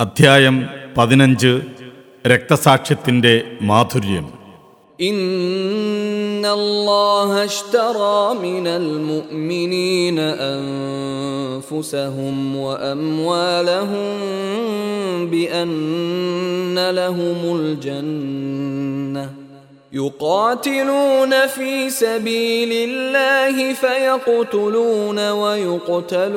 അധ്യായം പതിനഞ്ച് രക്തസാക്ഷ്യത്തിന്റെ മാധുര്യം إن الله اشترى من المؤمنين أنفسهم وأموالهم بأن لهم الجنة يقاتلون في سبيل الله فيقتلون ويقتلون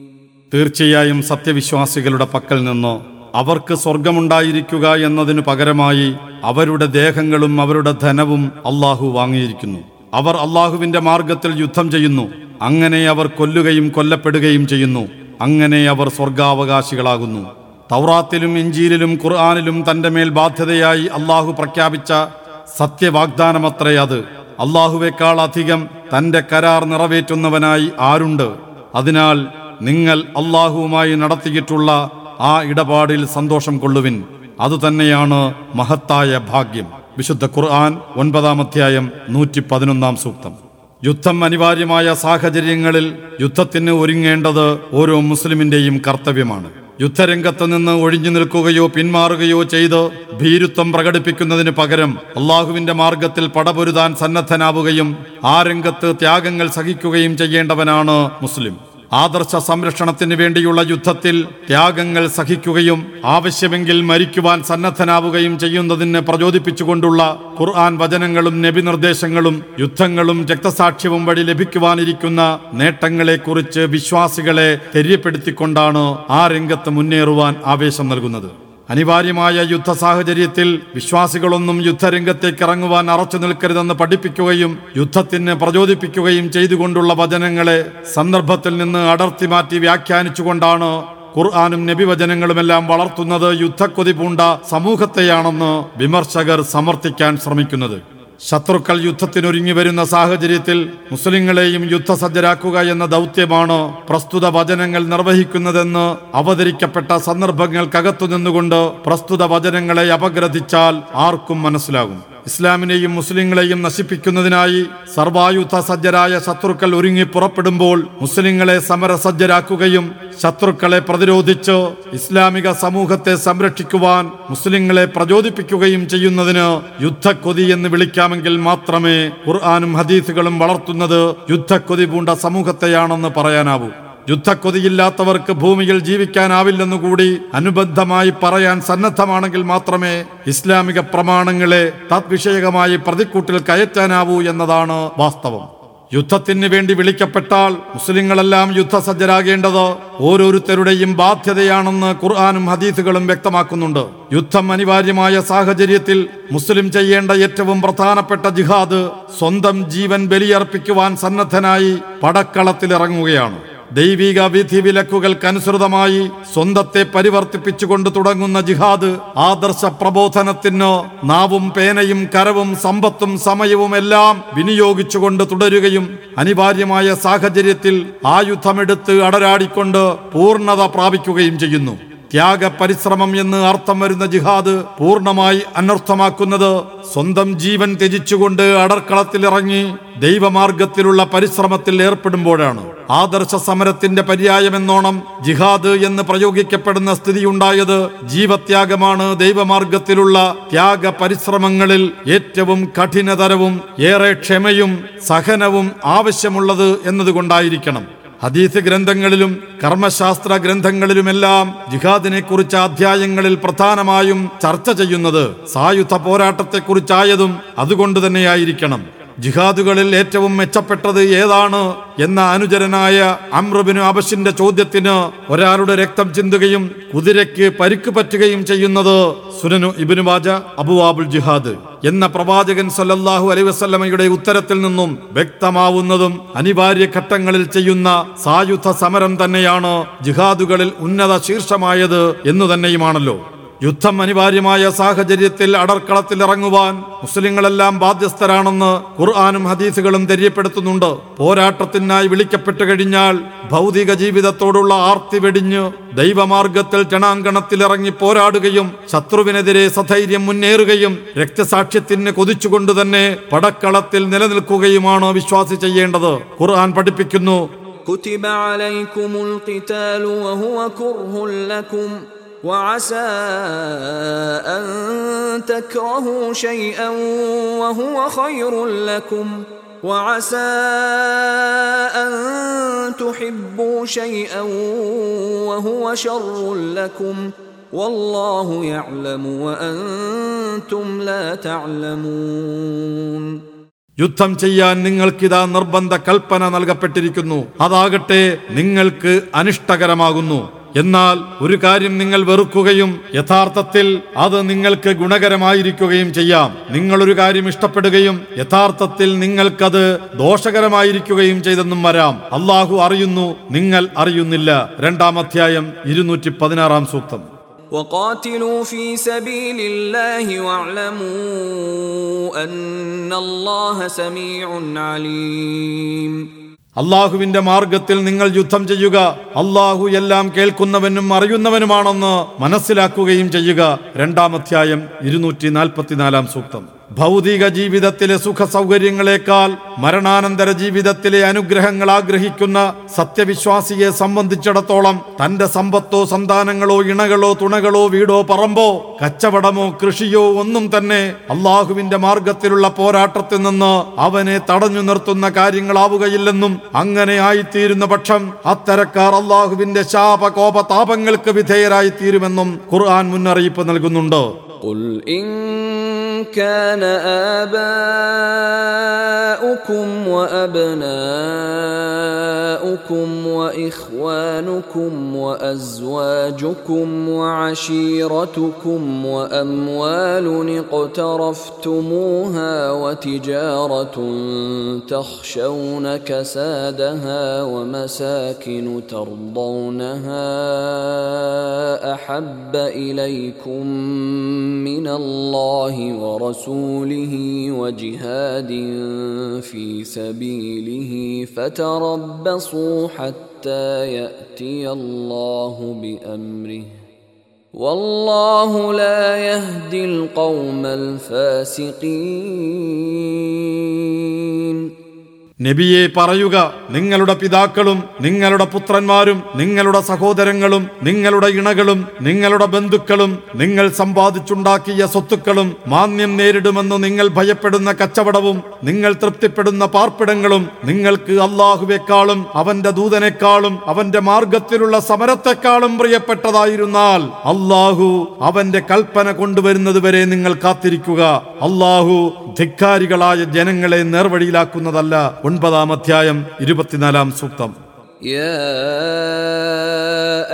തീർച്ചയായും സത്യവിശ്വാസികളുടെ പക്കൽ നിന്നോ അവർക്ക് സ്വർഗമുണ്ടായിരിക്കുക എന്നതിനു പകരമായി അവരുടെ ദേഹങ്ങളും അവരുടെ ധനവും അള്ളാഹു വാങ്ങിയിരിക്കുന്നു. അവർ അള്ളാഹുവിന്റെ മാർഗത്തിൽ യുദ്ധം ചെയ്യുന്നു. അങ്ങനെ അവർ കൊല്ലുകയും കൊല്ലപ്പെടുകയും ചെയ്യുന്നു. അങ്ങനെ അവർ സ്വർഗാവകാശികളാകുന്നു. തൗറാത്തിലും ഇഞ്ചീലിലും ഖുർആാനിലും തന്റെ മേൽ ബാധ്യതയായി അള്ളാഹു പ്രഖ്യാപിച്ച സത്യവാഗ്ദാനമത്രേ അത്. അള്ളാഹുവേക്കാൾ അധികം തന്റെ കരാർ നിറവേറ്റുന്നവനായി ആരുണ്ട്? അതിനാൽ നിങ്ങൾ അള്ളാഹുവുമായി നടത്തിയിട്ടുള്ള ആ ഇടപാടിൽ സന്തോഷം കൊള്ളുവിൻ. അതുതന്നെയാണ് മഹത്തായ ഭാഗ്യം. വിശുദ്ധ ഖുർആൻ ഒൻപതാം അധ്യായം നൂറ്റി പതിനൊന്നാം സൂക്തം. യുദ്ധം അനിവാര്യമായ സാഹചര്യങ്ങളിൽ യുദ്ധത്തിന് ഒരുങ്ങേണ്ടത് ഓരോ മുസ്ലിമിന്റെയും കർത്തവ്യമാണ്. യുദ്ധരംഗത്ത് നിന്ന് ഒഴിഞ്ഞു നിൽക്കുകയോ പിന്മാറുകയോ ചെയ്ത് ഭീരുത്വം പ്രകടിപ്പിക്കുന്നതിന് പകരം അള്ളാഹുവിന്റെ മാർഗത്തിൽ പടപൊരുതാൻ സന്നദ്ധനാവുകയും ആ രംഗത്ത് ത്യാഗങ്ങൾ സഹിക്കുകയും ചെയ്യേണ്ടവനാണ് മുസ്ലിം. ആദർശ സംരക്ഷണത്തിന് വേണ്ടിയുള്ള യുദ്ധത്തിൽ ത്യാഗങ്ങൾ സഹിക്കുകയും ആവശ്യമെങ്കിൽ മരിക്കുവാൻ സന്നദ്ധനാവുകയും ചെയ്യുന്നതിന് പ്രചോദിപ്പിച്ചുകൊണ്ടുള്ള ഖുർആൻ വചനങ്ങളും നബി നിർദ്ദേശങ്ങളും യുദ്ധങ്ങളും രക്തസാക്ഷ്യവും വഴി ലഭിക്കുവാനിരിക്കുന്ന നേട്ടങ്ങളെക്കുറിച്ച് വിശ്വാസികളെ തെര്യപ്പെടുത്തിക്കൊണ്ടാണ് ആ രംഗത്ത് മുന്നേറുവാൻ ആവേശം നൽകുന്നത്. അനിവാര്യമായ യുദ്ധ സാഹചര്യത്തിൽ വിശ്വാസികളൊന്നും യുദ്ധരംഗത്തേക്ക് ഇറങ്ങുവാൻ അറച്ചു നിൽക്കരുതെന്ന് പഠിപ്പിക്കുകയും യുദ്ധത്തിന് പ്രചോദിപ്പിക്കുകയും ചെയ്തുകൊണ്ടുള്ള വചനങ്ങളെ സന്ദർഭത്തിൽ നിന്ന് അടർത്തി മാറ്റി വ്യാഖ്യാനിച്ചുകൊണ്ടാണ് ഖുർആാനും നബിവചനങ്ങളുമെല്ലാം വളർത്തുന്നത് യുദ്ധക്കൊതി പൂണ്ട സമൂഹത്തെയാണെന്ന് വിമർശകർ സമർത്ഥിക്കാൻ ശ്രമിക്കുന്നത്. ശത്രുക്കൾ യുദ്ധത്തിനൊരുങ്ങി വരുന്ന സാഹചര്യത്തിൽ മുസ്ലിങ്ങളെയും യുദ്ധസജ്ജരാക്കുക എന്ന ദൗത്യമാണ് പ്രസ്തുത വചനങ്ങൾ നിർവഹിക്കുന്നതെന്ന് അവതരിക്കപ്പെട്ട സന്ദർഭങ്ങൾക്കകത്തു നിന്നുകൊണ്ട് പ്രസ്തുത വചനങ്ങളെ അപഗ്രഥിച്ചാൽ ആർക്കും മനസ്സിലാകും. ഇസ്ലാമിനെയും മുസ്ലിങ്ങളെയും നശിപ്പിക്കുന്നതിനായി സർവായുധ സജ്ജരായ ശത്രുക്കൾ ഒരുങ്ങി പുറപ്പെടുമ്പോൾ മുസ്ലിങ്ങളെ സമരസജ്ജരാക്കുകയും ശത്രുക്കളെ പ്രതിരോധിച്ച് ഇസ്ലാമിക സമൂഹത്തെ സംരക്ഷിക്കുവാൻ മുസ്ലിങ്ങളെ പ്രചോദിപ്പിക്കുകയും ചെയ്യുന്നതിന് യുദ്ധക്കൊതി എന്ന് വിളിക്കാമെങ്കിൽ മാത്രമേ ഖുർആാനും ഹദീസുകളും വളർത്തുന്നത് യുദ്ധക്കൊതി പൂണ്ട സമൂഹത്തെയാണെന്ന് പറയാനാവൂ. യുദ്ധക്കൊതിയില്ലാത്തവർക്ക് ഭൂമിയിൽ ജീവിക്കാനാവില്ലെന്നു കൂടി അനുബന്ധമായി പറയാൻ സന്നദ്ധമാണെങ്കിൽ മാത്രമേ ഇസ്ലാമിക പ്രമാണങ്ങളെ തദ്വിഷയകമായി പ്രതിക്കൂട്ടിൽ കയറ്റാനാവൂ എന്നതാണ് വാസ്തവം. യുദ്ധത്തിന് വേണ്ടി വിളിക്കപ്പെട്ടാൽ മുസ്ലിങ്ങളെല്ലാം യുദ്ധസജ്ജരാകേണ്ടത് ഓരോരുത്തരുടെയും ബാധ്യതയാണെന്ന് ഖുർആാനും ഹദീസുകളും വ്യക്തമാക്കുന്നുണ്ട്. യുദ്ധം അനിവാര്യമായ സാഹചര്യത്തിൽ മുസ്ലിം ചെയ്യേണ്ട ഏറ്റവും പ്രധാനപ്പെട്ട ജിഹാദ് സ്വന്തം ജീവൻ ബലിയർപ്പിക്കുവാൻ സന്നദ്ധനായി പടക്കളത്തിലിറങ്ങുകയാണ്. ദൈവിക വിധി വിലക്കുകൾക്കനുസൃതമായി സ്വന്തത്തെ പരിവർത്തിപ്പിച്ചുകൊണ്ട് തുടങ്ങുന്ന ജിഹാദ് ആദർശ പ്രബോധനത്തിന് നാവും പേനയും കരവും സമ്പത്തും സമയവും എല്ലാം വിനിയോഗിച്ചുകൊണ്ട് തുടരുകയും അനിവാര്യമായ സാഹചര്യത്തിൽ ആയുധമെടുത്ത് അടരാടിക്കൊണ്ട് പൂർണത പ്രാപിക്കുകയും ചെയ്യുന്നു. ത്യാഗ പരിശ്രമം എന്ന് അർത്ഥം വരുന്ന ജിഹാദ് പൂർണമായി അനർത്ഥമാക്കുന്നത് സ്വന്തം ജീവൻ ത്യജിച്ചുകൊണ്ട് അടർക്കളത്തിലിറങ്ങി ദൈവമാർഗത്തിലുള്ള പരിശ്രമത്തിൽ ഏർപ്പെടുമ്പോഴാണ്. ആദർശ സമരത്തിന്റെ പര്യായമെന്നോണം ജിഹാദ് എന്ന് പ്രയോഗിക്കപ്പെടുന്ന സ്ഥിതിയുണ്ടായത് ജീവത്യാഗമാണ് ദൈവമാർഗത്തിലുള്ള ത്യാഗ പരിശ്രമങ്ങളിൽ ഏറ്റവും കഠിനതരവും ഏറെ ക്ഷമയും സഹനവും ആവശ്യമുള്ളത് എന്നതുകൊണ്ടായിരിക്കണം. ഹദീസ് ഗ്രന്ഥങ്ങളിലും കർമ്മശാസ്ത്ര ഗ്രന്ഥങ്ങളിലുമെല്ലാം ജിഹാദിനെ കുറിച്ച് അധ്യായങ്ങളിൽ പ്രധാനമായും ചർച്ച ചെയ്യുന്നത് സായുധ പോരാട്ടത്തെക്കുറിച്ചായതും അതുകൊണ്ട് തന്നെയായിരിക്കണം. ജിഹാദുകളിൽ ഏറ്റവും മെച്ചപ്പെട്ടത് ഏതാണ് എന്ന അനുചരനായ അമ്രബിന് അബശിന്റെ ചോദ്യത്തിന് ഒരാളുടെ രക്തം ചിന്തുകയും കുതിരയ്ക്ക് പരിക്ക് പറ്റുകയും ചെയ്യുന്നത് സുനനു ഇബിനു വാജ അബുവാബുൽ ജിഹാദ് എന്ന പ്രവാചകൻ സല്ലല്ലാഹു അലൈഹി വസല്ലമയുടെ ഉത്തരത്തിൽ നിന്നും വ്യക്തമാവുന്നതും അനിവാര്യ ഘട്ടങ്ങളിൽ ചെയ്യുന്ന സായുധ സമരം തന്നെയാണ് ജിഹാദുകളിൽ ഉന്നത ശീർഷമായത് എന്നു തന്നെയുമാണല്ലോ. യുദ്ധം അനിവാര്യമായ സാഹചര്യത്തിൽ അടർക്കളത്തിൽ ഇറങ്ങുവാൻ മുസ്ലിങ്ങളെല്ലാം ബാധ്യസ്ഥരാണെന്ന് ഖുർആാനും ഹദീസുകളും തെര്യപ്പെടുത്തുന്നുണ്ട്. പോരാട്ടത്തിനായി വിളിക്കപ്പെട്ടു കഴിഞ്ഞാൽ ഭൗതിക ജീവിതത്തോടുള്ള ആർത്തി വെടിഞ്ഞ് ദൈവമാർഗത്തിൽ രണാങ്കണത്തിൽ ഇറങ്ങി പോരാടുകയും ശത്രുവിനെതിരെ സധൈര്യം മുന്നേറുകയും രക്തസാക്ഷ്യത്തിന് കൊതിച്ചുകൊണ്ട് തന്നെ പടക്കളത്തിൽ നിലനിൽക്കുകയുമാണ് വിശ്വാസി ചെയ്യേണ്ടത്. ഖുർആൻ പഠിപ്പിക്കുന്നു كتب عليكم القتال وهو كره لكم وعسى أن تكرهوا شيئا وهو خير لكم وعسى أن تحبوا شيئا وهو شر لكم والله يعلم وأنتم لا تعلمون യുദ്ധം ചെയ്യാൻ നിങ്ങൾക്കിതാ നിർബന്ധ കൽപ്പന നൽകപ്പെട്ടിരിക്കുന്നു അതാകട്ടെ നിങ്ങൾക്ക് അനിഷ്ടകരമാകുന്നു എന്നാൽ ഒരു കാര്യം നിങ്ങൾ വെറുക്കുകയും യഥാർത്ഥത്തിൽ അത് നിങ്ങൾക്ക് ഗുണകരമായിരിക്കുകയും ചെയ്യാം നിങ്ങളൊരു കാര്യം ഇഷ്ടപ്പെടുകയും യഥാർത്ഥത്തിൽ നിങ്ങൾക്കത് ദോഷകരമായിരിക്കുകയും ചെയ്തെന്നും വരാം അള്ളാഹു അറിയുന്നു നിങ്ങൾ അറിയുന്നില്ല രണ്ടാം അധ്യായം ഇരുന്നൂറ്റി പതിനാറാം സൂക്തം وقاتلوا في سبيل الله واعلموا ان الله سميع عليم അള്ളാഹുവിന്റെ മാർഗത്തിൽ നിങ്ങൾ യുദ്ധം ചെയ്യുക. അള്ളാഹു എല്ലാം കേൾക്കുന്നവനും അറിയുന്നവനുമാണെന്ന് മനസ്സിലാക്കുകയും ചെയ്യുക. രണ്ടാം അധ്യായം ഇരുന്നൂറ്റി നാൽപ്പത്തിനാലാം സൂക്തം. ഭൗതിക ജീവിതത്തിലെ സുഖ സൗകര്യങ്ങളെക്കാൾ മരണാനന്തര ജീവിതത്തിലെ അനുഗ്രഹങ്ങൾ ആഗ്രഹിക്കുന്ന സത്യവിശ്വാസിയെ സംബന്ധിച്ചിടത്തോളം തന്റെ സമ്പത്തോ സന്താനങ്ങളോ ഇണകളോ തുണകളോ വീടോ പറമ്പോ കച്ചവടമോ കൃഷിയോ ഒന്നും തന്നെ അള്ളാഹുവിന്റെ മാർഗത്തിലുള്ള പോരാട്ടത്തിൽ നിന്ന് അവനെ തടഞ്ഞു നിർത്തുന്ന കാര്യങ്ങളാവുകയില്ലെന്നും അങ്ങനെ ആയിത്തീരുന്ന പക്ഷം അത്തരക്കാർ അള്ളാഹുവിന്റെ ശാപകോപ താപങ്ങൾക്ക് വിധേയരായി തീരുമെന്നും ഖുർആൻ മുന്നറിയിപ്പ് നൽകുന്നുണ്ട്. كان آباؤكم وأبناؤكم وإخوانكم وأزواجكم وعشيرتكم وأموال اقترفتموها وتجارة تخشون كسادها ومساكن ترضونها أحب إليكم من الله ورسوله وجهاد في سبيله فتربصوا حتى يأتي الله بأمره. والله لا يهدي القوم الفاسقين. നബിയെ പറയുക നിങ്ങളുടെ പിതാക്കളും നിങ്ങളുടെ പുത്രന്മാരും നിങ്ങളുടെ സഹോദരങ്ങളും നിങ്ങളുടെ ഇണകളും നിങ്ങളുടെ ബന്ധുക്കളും നിങ്ങൾ സമ്പാദിച്ചുണ്ടാക്കിയ സ്വത്തുക്കളും മാന്യം നേരിടുമെന്ന് നിങ്ങൾ ഭയപ്പെടുന്ന കച്ചവടവും നിങ്ങൾ തൃപ്തിപ്പെടുന്ന പാർപ്പിടങ്ങളും നിങ്ങൾക്ക് അള്ളാഹുവേക്കാളും അവന്റെ ദൂതനേക്കാളും അവന്റെ മാർഗത്തിലുള്ള സമരത്തെക്കാളും പ്രിയപ്പെട്ടതായിരുന്നാൽ അള്ളാഹു അവന്റെ കൽപ്പന കൊണ്ടുവരുന്നത് വരെ നിങ്ങൾ കാത്തിരിക്കുക. അള്ളാഹു ധിക്കാരികളായ ജനങ്ങളെ നേർവഴിയിലാക്കുന്നതല്ല ഒൻപതാം അധ്യായം ഇരുപത്തിനാലാം സൂക്തം يا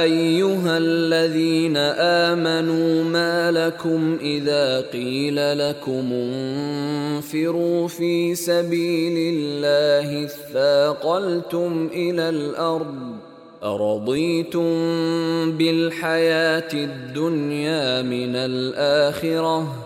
ايها الذين امنوا ما لكم اذا قيل لكم انفروا في سبيل الله اثاقلتم الى الارض ارضيتم بالحياه الدنيا من الاخره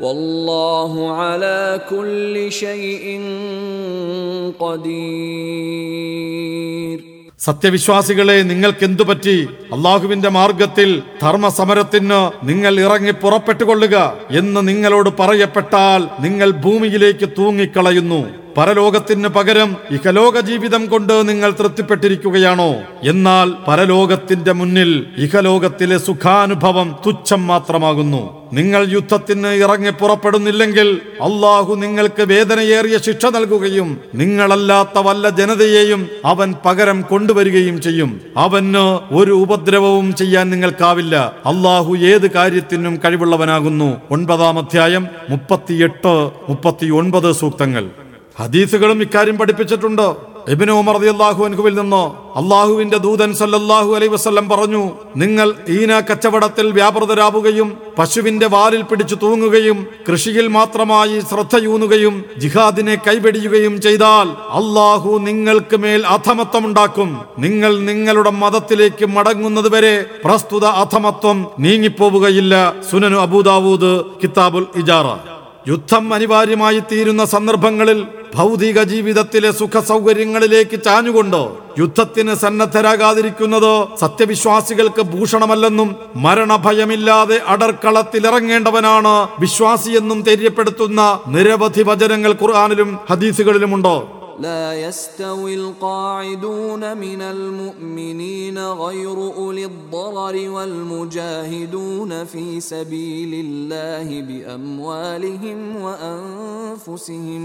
والله على كل شيء قدير സത്യവിശ്വാസികളെ നിങ്ങൾക്ക് എന്തു പറ്റി അള്ളാഹുവിന്റെ മാർഗത്തിൽ ധർമ്മസമരത്തിന് നിങ്ങൾ ഇറങ്ങി പുറപ്പെട്ടുകൊള്ളുക എന്ന് നിങ്ങളോട് പറയപ്പെട്ടാൽ നിങ്ങൾ ഭൂമിയിലേക്ക് തൂങ്ങിക്കളയുന്നു. പരലോകത്തിന് പകരം ഇഹലോക ജീവിതം കൊണ്ട് നിങ്ങൾ തൃപ്തിപ്പെട്ടിരിക്കുകയാണോ? എന്നാൽ പരലോകത്തിന്റെ മുന്നിൽ ഇഹലോകത്തിലെ സുഖാനുഭവം തുച്ഛം മാത്രമാകുന്നു. നിങ്ങൾ യുദ്ധത്തിന് ഇറങ്ങി പുറപ്പെടുന്നില്ലെങ്കിൽ അള്ളാഹു നിങ്ങൾക്ക് വേദനയേറിയ ശിക്ഷ നൽകുകയും നിങ്ങളല്ലാത്ത വല്ല ജനതയെയും അവൻ പകരം കൊണ്ടുവരികയും ചെയ്യും. അവന് ഒരു ഉപദ്രവവും ചെയ്യാൻ നിങ്ങൾക്കാവില്ല. അള്ളാഹു ഏത് കാര്യത്തിനും കഴിവുള്ളവനാകുന്നു. ഒൻപതാം അധ്യായം മുപ്പത്തിയെട്ട് മുപ്പത്തി ഒൻപത് സൂക്തങ്ങൾ. ഹദീസുകളും ഇക്കാര്യം പഠിപ്പിച്ചിട്ടുണ്ട്. ഇബ്നു ഉമർ അൻഹുവിൽ നിന്ന് അള്ളാഹുവിന്റെ ദൂതൻ സല്ലല്ലാഹു അലൈ വസല്ലം പറഞ്ഞു നിങ്ങൾ ഈന കച്ചവടത്തിൽ വ്യാപൃതരാവുകയും പശുവിന്റെ വാലിൽ പിടിച്ചു തൂങ്ങുകയും കൃഷിയിൽ മാത്രമായി ശ്രദ്ധയൂന്നുകയും ജിഹാദിനെ കൈവെടിയുകയും ചെയ്താൽ അള്ളാഹു നിങ്ങൾക്ക് മേൽ അധമത്വമുണ്ടാക്കും. നിങ്ങൾ നിങ്ങളുടെ മതത്തിലേക്ക് മടങ്ങുന്നത് വരെ പ്രസ്തുത അധമത്വം നീങ്ങിപ്പോവുകയില്ല. സുനനു അബൂദാവൂദ് കിതാബുൽ ഇജാറ. യുദ്ധം അനിവാര്യമായി തീരുന്ന സന്ദർഭങ്ങളിൽ ഭൗതിക ജീവിതത്തിലെ സുഖ സൗകര്യങ്ങളിലേക്ക് ചാഞ്ഞുകൊണ്ട് യുദ്ധത്തിന് സന്നദ്ധരാകാതിരിക്കുന്നത് സത്യവിശ്വാസികൾക്ക് ഭൂഷണമല്ലെന്നും മരണഭയമില്ലാതെ അടർക്കളത്തിലിറങ്ങേണ്ടവനാണ് വിശ്വാസിയെന്നും തെര്യപ്പെടുത്തുന്ന നിരവധി വചനങ്ങൾ ഖുർആാനിലും ഹദീസുകളിലുമുണ്ട് لا يستوي القاعدون من المؤمنين غير أولي الضرر والمجاهدون في سبيل الله بأموالهم وأنفسهم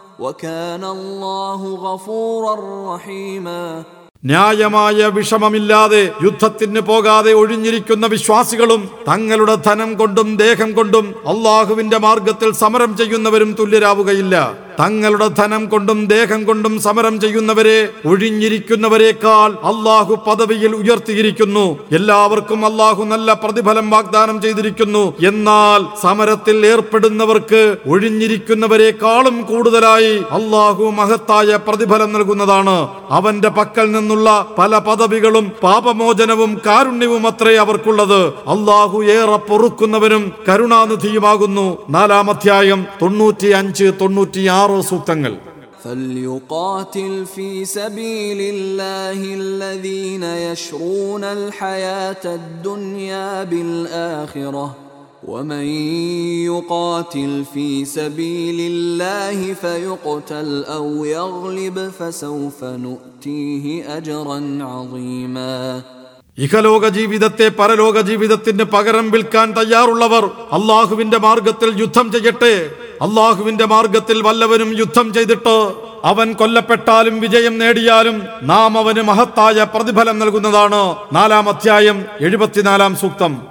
ന്യായമായ വിഷമമില്ലാതെ യുദ്ധത്തിന് പോകാതെ ഒഴിഞ്ഞിരിക്കുന്ന വിശ്വാസികളും തങ്ങളുടെ ധനം കൊണ്ടും ദേഹം കൊണ്ടും അള്ളാഹുവിന്റെ മാർഗത്തിൽ സമരം ചെയ്യുന്നവരും തുല്യരാവുകയില്ല. തങ്ങളുടെ ധനം കൊണ്ടും ദേഹം കൊണ്ടും സമരം ചെയ്യുന്നവരെ ഒഴിഞ്ഞിരിക്കുന്നവരെക്കാൾ അള്ളാഹു പദവിയിൽ ഉയർത്തിയിരിക്കുന്നു. എല്ലാവർക്കും അള്ളാഹു നല്ല പ്രതിഫലം വാഗ്ദാനം ചെയ്തിരിക്കുന്നു. എന്നാൽ സമരത്തിൽ ഏർപ്പെടുന്നവർക്ക് ഒഴിഞ്ഞിരിക്കുന്നവരെക്കാളും കൂടുതലായി അള്ളാഹു മഹത്തായ പ്രതിഫലം നൽകുന്നതാണ്. അവന്റെ പക്കൽ നിന്നുള്ള പല പദവികളും പാപമോചനവും കാരുണ്യവും അത്രേ അവർക്കുള്ളത്. അള്ളാഹു ഏറെ പൊറുക്കുന്നവനും കരുണാനിധിയുമാകുന്നു. നാലാം അധ്യായം തൊണ്ണൂറ്റി അഞ്ച് തൊണ്ണൂറ്റിയാറ് സൂക്തങ്ങൾ فليقاتل في سبيل الله الذين يشرون الحياة الدنيا بالآخرة ومن يقاتل في سبيل الله فيقتل أو يغلب فسوف نؤتيه أجرا عظيما ഇഹലോക ജീവിതത്തെ പരലോക ജീവിതത്തിന് പകരം വിൽക്കാൻ തയ്യാറുള്ളവർ അള്ളാഹുവിന്റെ മാർഗത്തിൽ യുദ്ധം ചെയ്യട്ടെ. അള്ളാഹുവിന്റെ മാർഗത്തിൽ വല്ലവനും യുദ്ധം ചെയ്തിട്ട് അവൻ കൊല്ലപ്പെട്ടാലും വിജയം നേടിയാലും നാം അവന് മഹത്തായ പ്രതിഫലം നൽകുന്നതാണ് നാലാം അധ്യായം എഴുപത്തിനാലാം സൂക്തം.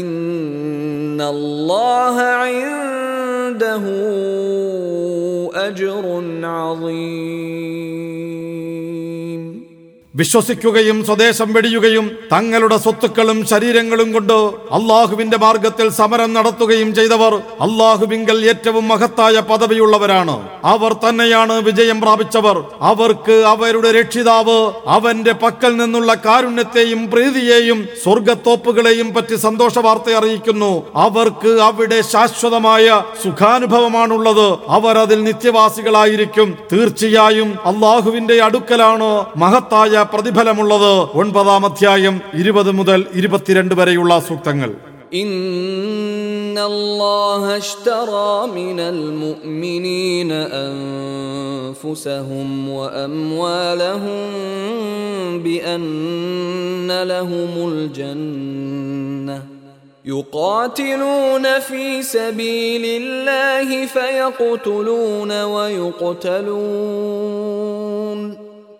إن الله عنده أجر عظيم വിശ്വസിക്കുകയും സ്വദേശം വെടിയുകയും തങ്ങളുടെ സ്വത്തുക്കളും ശരീരങ്ങളും കൊണ്ട് അള്ളാഹുവിന്റെ മാർഗത്തിൽ സമരം നടത്തുകയും ചെയ്തവർ അള്ളാഹുവിങ്കൽ ഏറ്റവും മഹത്തായ പദവിയുള്ളവരാണ്. അവർ തന്നെയാണ് വിജയം പ്രാപിച്ചവർ. അവർക്ക് അവരുടെ രക്ഷിതാവ് അവന്റെ പക്കൽ നിന്നുള്ള കാരുണ്യത്തെയും പ്രീതിയെയും സ്വർഗത്തോപ്പുകളെയും പറ്റി സന്തോഷ വാർത്ത അറിയിക്കുന്നു. അവർക്ക് അവിടെ ശാശ്വതമായ സുഖാനുഭവമാണുള്ളത്. അവർ അതിൽ നിത്യവാസികളായിരിക്കും. തീർച്ചയായും അള്ളാഹുവിന്റെ അടുക്കലാണ് മഹത്തായ പ്രതിഫലമുള്ളത് ഒൻപതാം അധ്യായം ഇരുപത് മുതൽ ഇരുപത്തിരണ്ട് വരെയുള്ള സൂക്തങ്ങൾ إن الله اشترى من المؤمنين أنفسهم وأموالهم بأن لهم الجنة يقاتلون في سبيل الله فيقتلون ويقتلون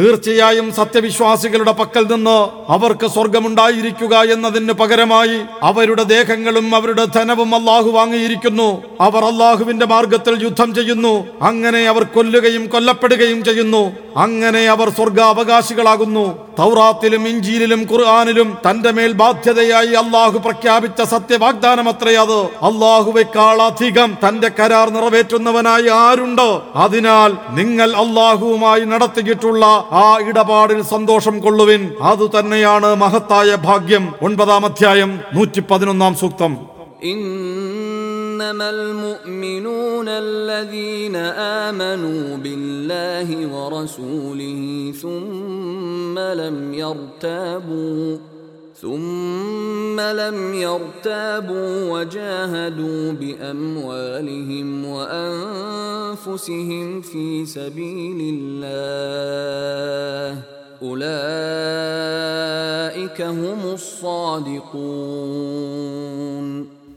തീർച്ചയായും സത്യവിശ്വാസികളുടെ പക്കൽ നിന്ന് അവർക്ക് സ്വർഗമുണ്ടായിരിക്കുക എന്നതിന് പകരമായി അവരുടെ ദേഹങ്ങളും അവരുടെ ധനവും അള്ളാഹു വാങ്ങിയിരിക്കുന്നു. അവർ അള്ളാഹുവിന്റെ മാർഗത്തിൽ യുദ്ധം ചെയ്യുന്നു. അങ്ങനെ അവർ കൊല്ലുകയും കൊല്ലപ്പെടുകയും ചെയ്യുന്നു. അങ്ങനെ അവർ സ്വർഗാവകാശികളാകുന്നു. തൗറാത്തിലും ഇഞ്ചിയിലും ഖുർആാനിലും തന്റെ മേൽ ബാധ്യതയായി അള്ളാഹു പ്രഖ്യാപിച്ച സത്യവാഗ്ദാനം അത്. അള്ളാഹുവേക്കാൾ അധികം തന്റെ കരാർ നിറവേറ്റുന്നവനായി ആരുണ്ട്? അതിനാൽ നിങ്ങൾ അള്ളാഹുവുമായി നടത്തിയിട്ടുള്ള ആ ഇടപാടിൽ സന്തോഷം കൊള്ളുവിൻ അത് തന്നെയാണ് മഹത്തായ ഭാഗ്യം ഒൻപതാം അധ്യായം നൂറ്റി പതിനൊന്നാം സൂക്തം إنما المؤمنون الذين آمنوا بالله ورسوله ثم لم يرتابوا ثم لم يرتابوا وجاهدوا بأموالهم وأنفسهم في سبيل الله. أولئك هم الصادقون.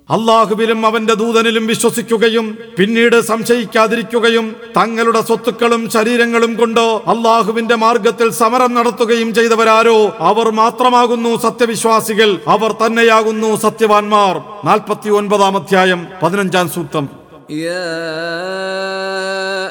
അള്ളാഹുവിലും അവന്റെ ദൂതനിലും വിശ്വസിക്കുകയും പിന്നീട് സംശയിക്കാതിരിക്കുകയും തങ്ങളുടെ സ്വത്തുക്കളും ശരീരങ്ങളും കൊണ്ട് അള്ളാഹുവിന്റെ മാർഗത്തിൽ സമരം നടത്തുകയും ചെയ്തവരാരോ അവർ മാത്രമാകുന്നു സത്യവിശ്വാസികൾ. അവർ തന്നെയാകുന്നു സത്യവാൻമാർ. നാൽപ്പത്തി ഒൻപതാം അധ്യായം പതിനഞ്ചാം يا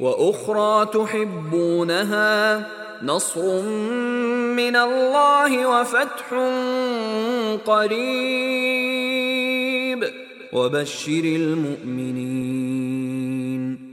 وأخرى تحبونها نصر من الله وفتح قريب. وبشر المؤمنين.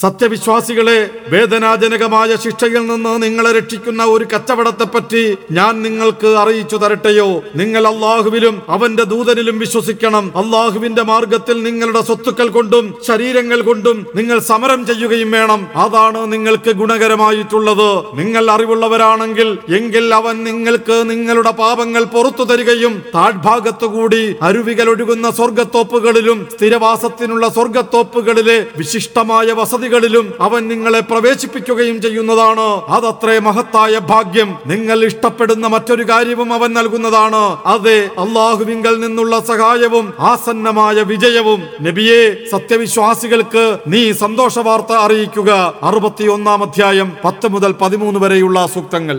സത്യവിശ്വാസികളെ വേദനാജനകമായ ശിക്ഷയിൽ നിന്ന് നിങ്ങളെ രക്ഷിക്കുന്ന ഒരു കച്ചവടത്തെപ്പറ്റി ഞാൻ നിങ്ങൾക്ക് അറിയിച്ചു തരട്ടെയോ? നിങ്ങൾ അള്ളാഹുവിലും അവന്റെ ദൂതനിലും വിശ്വസിക്കണം. അള്ളാഹുവിന്റെ മാർഗത്തിൽ നിങ്ങളുടെ സ്വത്തുക്കൾ കൊണ്ടും ശരീരങ്ങൾ കൊണ്ടും നിങ്ങൾ സമരം ചെയ്യുകയും വേണം. അതാണ് നിങ്ങൾക്ക് ഗുണകരമായിട്ടുള്ളത്. നിങ്ങൾ അറിവുള്ളവരാണെങ്കിൽ എങ്കിൽ അവൻ നിങ്ങൾക്ക് നിങ്ങളുടെ പാപങ്ങൾ പുറത്തു തരികയും താഴ്ഭാഗത്തുകൂടി അരുവികൾ ഒഴുകുന്ന സ്വർഗത്തോപ്പുകളിലും സ്ഥിരവാസത്തിനുള്ള സ്വർഗത്തോപ്പുകളിലെ വിശിഷ്ടമായ വസതികളിലും അവൻ നിങ്ങളെ പ്രവേശിപ്പിക്കുകയും ചെയ്യുന്നതാണ്. അതത്രേ മഹത്തായ ഭാഗ്യം. നിങ്ങൾ ഇഷ്ടപ്പെടുന്ന മറ്റൊരു കാര്യവും അവൻ നൽകുന്നതാണ്. അതെ അള്ളാഹുവിങ്കൽ നിന്നുള്ള സഹായവും ആസന്നമായ വിജയവും. നബിയെ സത്യവിശ്വാസികൾക്ക് നീ സന്തോഷ വാർത്ത അറിയിക്കുക. അറുപത്തിയൊന്നാം അധ്യായം പത്ത് മുതൽ പതിമൂന്ന് വരെയുള്ള സൂക്തങ്ങൾ.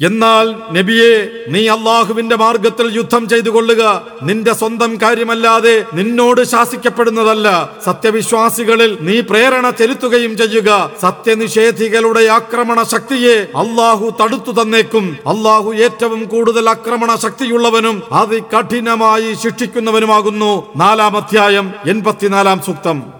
എന്നാൽ നബിയെ നീ അള്ളാഹുവിന്റെ മാർഗത്തിൽ യുദ്ധം ചെയ്തു കൊള്ളുക നിന്റെ സ്വന്തം കാര്യമല്ലാതെ നിന്നോട് ശാസിക്കപ്പെടുന്നതല്ല. സത്യവിശ്വാസികളിൽ നീ പ്രേരണ ചെലുത്തുകയും ചെയ്യുക. സത്യനിഷേധികളുടെ ആക്രമണ ശക്തിയെ അള്ളാഹു തടുത്തു തന്നേക്കും. അള്ളാഹു ഏറ്റവും കൂടുതൽ ആക്രമണ ശക്തിയുള്ളവനും അതികഠിനമായി ശിക്ഷിക്കുന്നവനുമാകുന്നു. നാലാം അധ്യായം എൺപത്തിനാലാം സൂക്തം.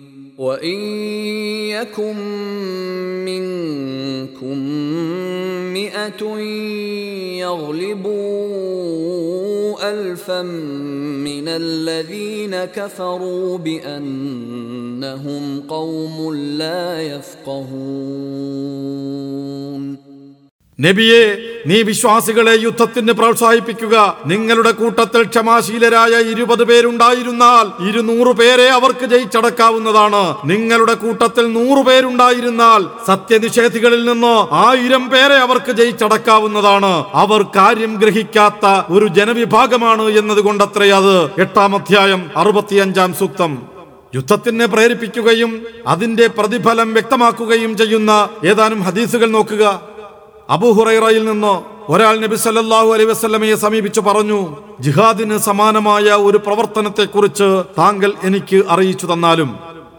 وان يكن منكم مئه يغلبوا الفا من الذين كفروا بانهم قوم لا يفقهون നബിയെ നീ വിശ്വാസികളെ യുദ്ധത്തിന് പ്രോത്സാഹിപ്പിക്കുക. നിങ്ങളുടെ കൂട്ടത്തിൽ ക്ഷമാശീലരായ ഇരുപത് പേരുണ്ടായിരുന്നാൽ ഇരുന്നൂറ് പേരെ അവർക്ക് ജയിച്ചടക്കാവുന്നതാണ്. നിങ്ങളുടെ കൂട്ടത്തിൽ നൂറു പേരുണ്ടായിരുന്നാൽ സത്യനിഷേധികളിൽ നിന്ന് ആയിരം പേരെ അവർക്ക് ജയിച്ചടക്കാവുന്നതാണ്. അവർ കാര്യം ഗ്രഹിക്കാത്ത ഒരു ജനവിഭാഗമാണ് എന്നതുകൊണ്ടത്രേ അത്. എട്ടാം അധ്യായം അറുപത്തിയഞ്ചാം സൂക്തം. യുദ്ധത്തിന് പ്രേരിപ്പിക്കുകയും അതിന്റെ പ്രതിഫലം വ്യക്തമാക്കുകയും ചെയ്യുന്ന ഏതാനും ഹദീസുകൾ നോക്കുക. അബൂഹുറൈറയിൽ നിന്ന് ഒരാൾ നബി സല്ലാഹു അലൈ വസ്ലമയെ സമീപിച്ചു പറഞ്ഞു ജിഹാദിന് സമാനമായ ഒരു പ്രവർത്തനത്തെക്കുറിച്ച് താങ്കൾ എനിക്ക് അറിയിച്ചു തന്നാലും.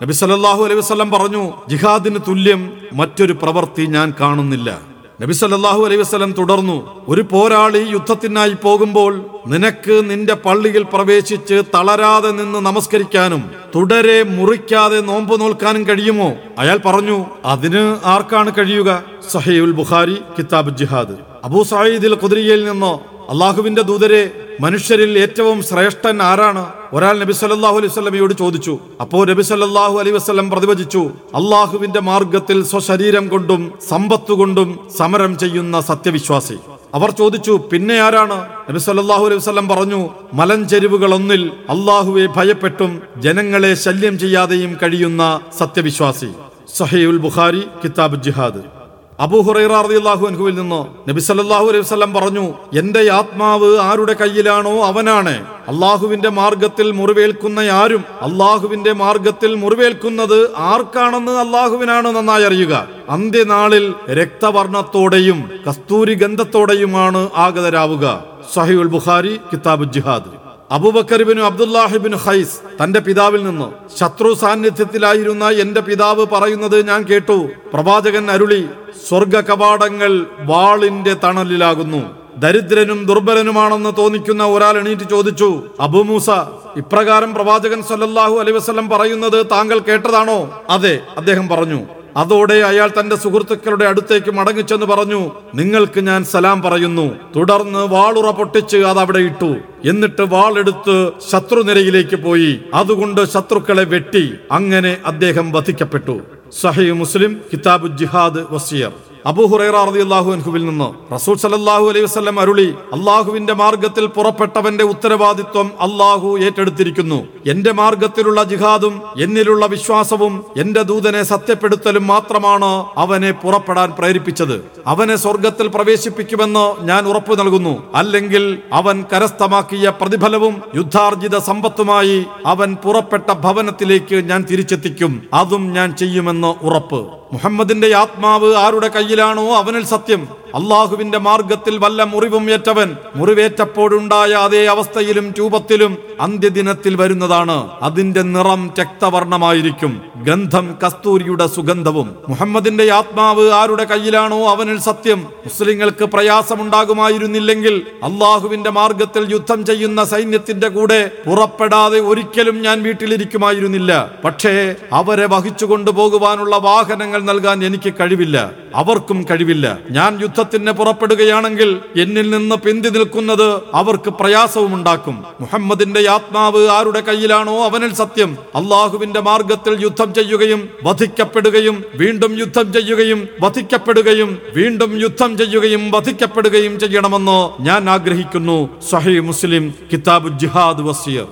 നബി സല്ലാഹു അലൈഹി വസല്ലം പറഞ്ഞു ജിഹാദിന് തുല്യം മറ്റൊരു പ്രവൃത്തി ഞാൻ കാണുന്നില്ല. നബി സല്ലല്ലാഹു അലൈഹി വസല്ലം തുടർന്നു ഒരു പോരാളി യുദ്ധത്തിനായി പോകുമ്പോൾ നിനക്ക് നിന്റെ പള്ളിയിൽ പ്രവേശിച്ച് തളരാതെ നിന്ന് നമസ്കരിക്കാനും തുടരെ മുറിക്കാതെ നോമ്പ് നോൽക്കാനും കഴിയുമോ? അയാൾ പറഞ്ഞു അതിന് ആർക്കാണ് കഴിയുക? സഹയുൽ ബുഖാരി കിതാബ് ജിഹാദ്. അബൂ സഈദിൽ കുതിരിയിൽ നിന്ന് അള്ളാഹുവിന്റെ ദൂതരെ മനുഷ്യരിൽ ഏറ്റവും ശ്രേഷ്ഠൻ ആരാണ്? ഒരാൾ നബി സല്ലാഹു അലൈഹി വസല്ലമയോട് ചോദിച്ചു. അപ്പോ നബി സല്ലാഹു അലൈഹി വസ്ലം പ്രതിവചിച്ചു. അള്ളാഹുവിന്റെ മാർഗത്തിൽ സ്വശരീരം കൊണ്ടും സമ്പത്തുകൊണ്ടും സമരം ചെയ്യുന്ന സത്യവിശ്വാസി. അവർ ചോദിച്ചു പിന്നെ ആരാണ്? നബി സല്ലാഹു അലൈഹി വസ്ലം പറഞ്ഞു മലഞ്ചെരിവുകളൊന്നിൽ അള്ളാഹുവെ ഭയപ്പെട്ടും ജനങ്ങളെ ശല്യം ചെയ്യാതെയും കഴിയുന്ന സത്യവിശ്വാസി. സഹീഉൽ ബുഖാരി കിതാബ് ജിഹാദ്. അബൂഹുറൈറാഹു അൻഹുവിൽ നിന്ന് നബി സല്ലല്ലാഹു അലൈഹി വസ്ലം പറഞ്ഞു എന്റെ ആത്മാവ് ആരുടെ കയ്യിലാണോ അവനാണ്. അള്ളാഹുവിന്റെ മാർഗത്തിൽ മുറിവേൽക്കുന്ന ആരും അള്ളാഹുവിന്റെ മാർഗത്തിൽ മുറിവേൽക്കുന്നത് ആർക്കാണെന്ന് അള്ളാഹുവിനാണ് നന്നായി അറിയുക. അന്ത്യനാളിൽ രക്തവർണത്തോടെയും കസ്തൂരി ഗന്ധത്തോടെയുമാണ് ആഗതരാവുക. സഹിൾ ബുഖാരി കിതാബ് ജിഹാദ്. അബൂബക്കറിബിന് അബ്ദുല്ലാഹിബിൻ ഹൈസ് തന്റെ പിതാവിൽ നിന്ന്. ശത്രു സാന്നിധ്യത്തിലായിരുന്ന എന്റെ പിതാവ് പറയുന്നത് ഞാൻ കേട്ടു. പ്രവാചകൻ അരുളി സ്വർഗ കവാടങ്ങൾ വാളിന്റെ തണലിലാകുന്നു. ദരിദ്രനും ദുർബലനുമാണെന്ന് തോന്നിക്കുന്ന ഒരാൾ എണീറ്റ് ചോദിച്ചു അബുമൂസ ഇപ്രകാരം പ്രവാചകൻ സല്ലല്ലാഹു അലൈവസം പറയുന്നത് താങ്കൾ കേട്ടതാണോ? അതെ അദ്ദേഹം പറഞ്ഞു അതോടെ അയാൾ തന്റെ സുഹൃത്തുക്കളുടെ അടുത്തേക്ക് മടങ്ങിച്ചെന്ന് പറഞ്ഞു നിങ്ങൾക്ക് ഞാൻ സലാം പറയുന്നു. തുടർന്ന് വാളുറ പൊട്ടിച്ച് അത് അവിടെ ഇട്ടു. എന്നിട്ട് വാളെടുത്ത് ശത്രുനിരയിലേക്ക് പോയി. അതുകൊണ്ട് ശത്രുക്കളെ വെട്ടി. അങ്ങനെ അദ്ദേഹം വധിക്കപ്പെട്ടു. സഹി മുസ്ലിം കിതാബ് ജിഹാദ് വസിയർ അബൂഹുറൈറാഹു അൻഹുവിൽ നിന്ന് റസൂൽ സല്ലല്ലാഹു അലൈഹി വസല്ലം അരുളി അള്ളാഹുവിന്റെ മാർഗത്തിൽ പുറപ്പെട്ടവന്റെ ഉത്തരവാദിത്വം അള്ളാഹു ഏറ്റെടുത്തിരിക്കുന്നു. എന്റെ മാർഗത്തിലുള്ള ജിഹാദും എന്നിലുള്ള വിശ്വാസവും എന്റെ ദൂതനെ സത്യപ്പെടുത്തലും മാത്രമാണ് അവനെ പുറപ്പെടാൻ പ്രേരിപ്പിച്ചത്. അവനെ സ്വർഗത്തിൽ പ്രവേശിപ്പിക്കുമെന്ന് ഞാൻ ഉറപ്പു നൽകുന്നു. അല്ലെങ്കിൽ അവൻ കരസ്ഥമാക്കിയ പ്രതിഫലവും യുദ്ധാർജിത സമ്പത്തുമായി അവൻ പുറപ്പെട്ട ഭവനത്തിലേക്ക് ഞാൻ തിരിച്ചെത്തിക്കും. അതും ഞാൻ ചെയ്യുമെന്ന് ഉറപ്പ്. മുഹമ്മദിന്റെ ആത്മാവ് ആരുടെ കയ്യിലാണോ അവനിൽ സത്യം. അള്ളാഹുവിന്റെ മാർഗത്തിൽ വല്ല മുറിവും ഏറ്റവൻ മുറിവേറ്റപ്പോഴുണ്ടായ അതേ അവസ്ഥയിലും രൂപത്തിലും അന്ത്യദിനത്തിൽ വരുന്നതാണ്. അതിന്റെ നിറം രക്തവർണമായിരിക്കും ഗന്ധം കസ്തൂരിയുടെ സുഗന്ധവും. മുഹമ്മദിന്റെ ആത്മാവ് ആരുടെ കയ്യിലാണോ അവനിൽ സത്യം. മുസ്ലിങ്ങൾക്ക് പ്രയാസമുണ്ടാകുമായിരുന്നില്ലെങ്കിൽ അള്ളാഹുവിന്റെ മാർഗത്തിൽ യുദ്ധം ചെയ്യുന്ന സൈന്യത്തിന്റെ കൂടെ പുറപ്പെടാതെ ഒരിക്കലും ഞാൻ വീട്ടിലിരിക്കുമായിരുന്നില്ല. പക്ഷേ അവരെ വഹിച്ചു കൊണ്ടുപോകുവാനുള്ള വാഹനങ്ങൾ നൽകാൻ എനിക്ക് കഴിവില്ല. അവർക്കും കഴിവില്ല. ഞാൻ യുദ്ധത്തിന് പുറപ്പെടുകയാണെങ്കിൽ എന്നിൽ നിന്ന് പിന്തി നിൽക്കുന്നത് അവർക്ക് പ്രയാസവും ഉണ്ടാക്കും മുഹമ്മദിന്റെ ആത്മാവ് ആരുടെ കയ്യിലാണോ അവനിൽ സത്യം. അള്ളാഹുവിന്റെ മാർഗത്തിൽ യുദ്ധം ചെയ്യുകയും വധിക്കപ്പെടുകയും വീണ്ടും യുദ്ധം ചെയ്യുകയും വധിക്കപ്പെടുകയും വീണ്ടും യുദ്ധം ചെയ്യുകയും വധിക്കപ്പെടുകയും ചെയ്യണമെന്ന് ഞാൻ ആഗ്രഹിക്കുന്നു. സഹി മുസ്ലിം കിതാബ് ജിഹാദ് വസിയർ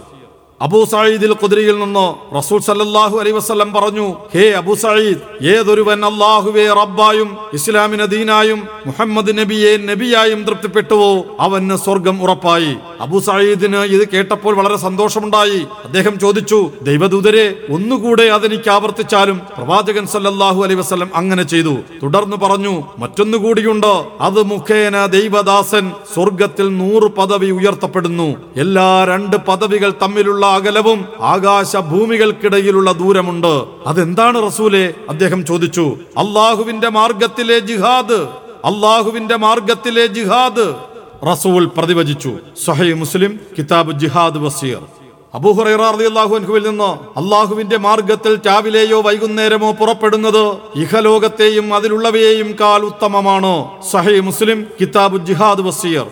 അബൂ സയ്യിദിൽ കുതിരയിൽ നിന്ന് റസൂൽ സല്ലാഹു അലൈ വസ്ലം പറഞ്ഞു ഹേ അബൂ സയ്യിദ് ഏതൊരുവൻ അല്ലാഹുവേ റബ്ബായും ഇസ്ലാമിനെ ദീനായും മുഹമ്മദ് നബിയെ നബിയായും തൃപ്തിപ്പെട്ടുവോ അവന് സ്വർഗം ഉറപ്പായി. അബൂ സയ്യിദിന് ഇത് കേട്ടപ്പോൾ വളരെ സന്തോഷമുണ്ടായി. അദ്ദേഹം ചോദിച്ചു ദൈവദൂതരെ ഒന്നുകൂടെ അതെനിക്ക് ആവർത്തിച്ചാലും പ്രവാചകൻ സല്ലല്ലാഹു അലൈ വസ്ലം അങ്ങനെ ചെയ്തു. തുടർന്ന് പറഞ്ഞു മറ്റൊന്നുകൂടിയുണ്ട് അത് മുഖേന ദൈവദാസൻ സ്വർഗത്തിൽ നൂറ് പദവി ഉയർത്തപ്പെടുന്നു. എല്ലാ രണ്ട് പദവികൾ തമ്മിലുള്ള അകലവും ആകാശ ഭൂമികൾക്കിടയിലുള്ള ദൂരമുണ്ട്. അതെന്താണ് റസൂലെ? അദ്ദേഹം ചോദിച്ചു അള്ളാഹുവിന്റെ മാർഗത്തിലെ ജിഹാദ് അള്ളാഹുവിന്റെ മാർഗത്തിലെ ജിഹാദ്. റസൂൽ പ്രതിവചിച്ചു സൊഹൈ മുസ്ലിം കിതാബ് ജിഹാദ് വസീർ. അബൂഹുറൈറാഹുവിൽ നിന്ന് അള്ളാഹുവിന്റെ മാർഗത്തിൽ രാവിലെയോ വൈകുന്നേരമോ പുറപ്പെടുന്നത് ഇഹലോകത്തെയും അതിലുള്ളവയെയും കാൽ ഉത്തമമാണ്. സഹൈ മുസ്ലിം കിതാബ് ജിഹാദ് വസീർ.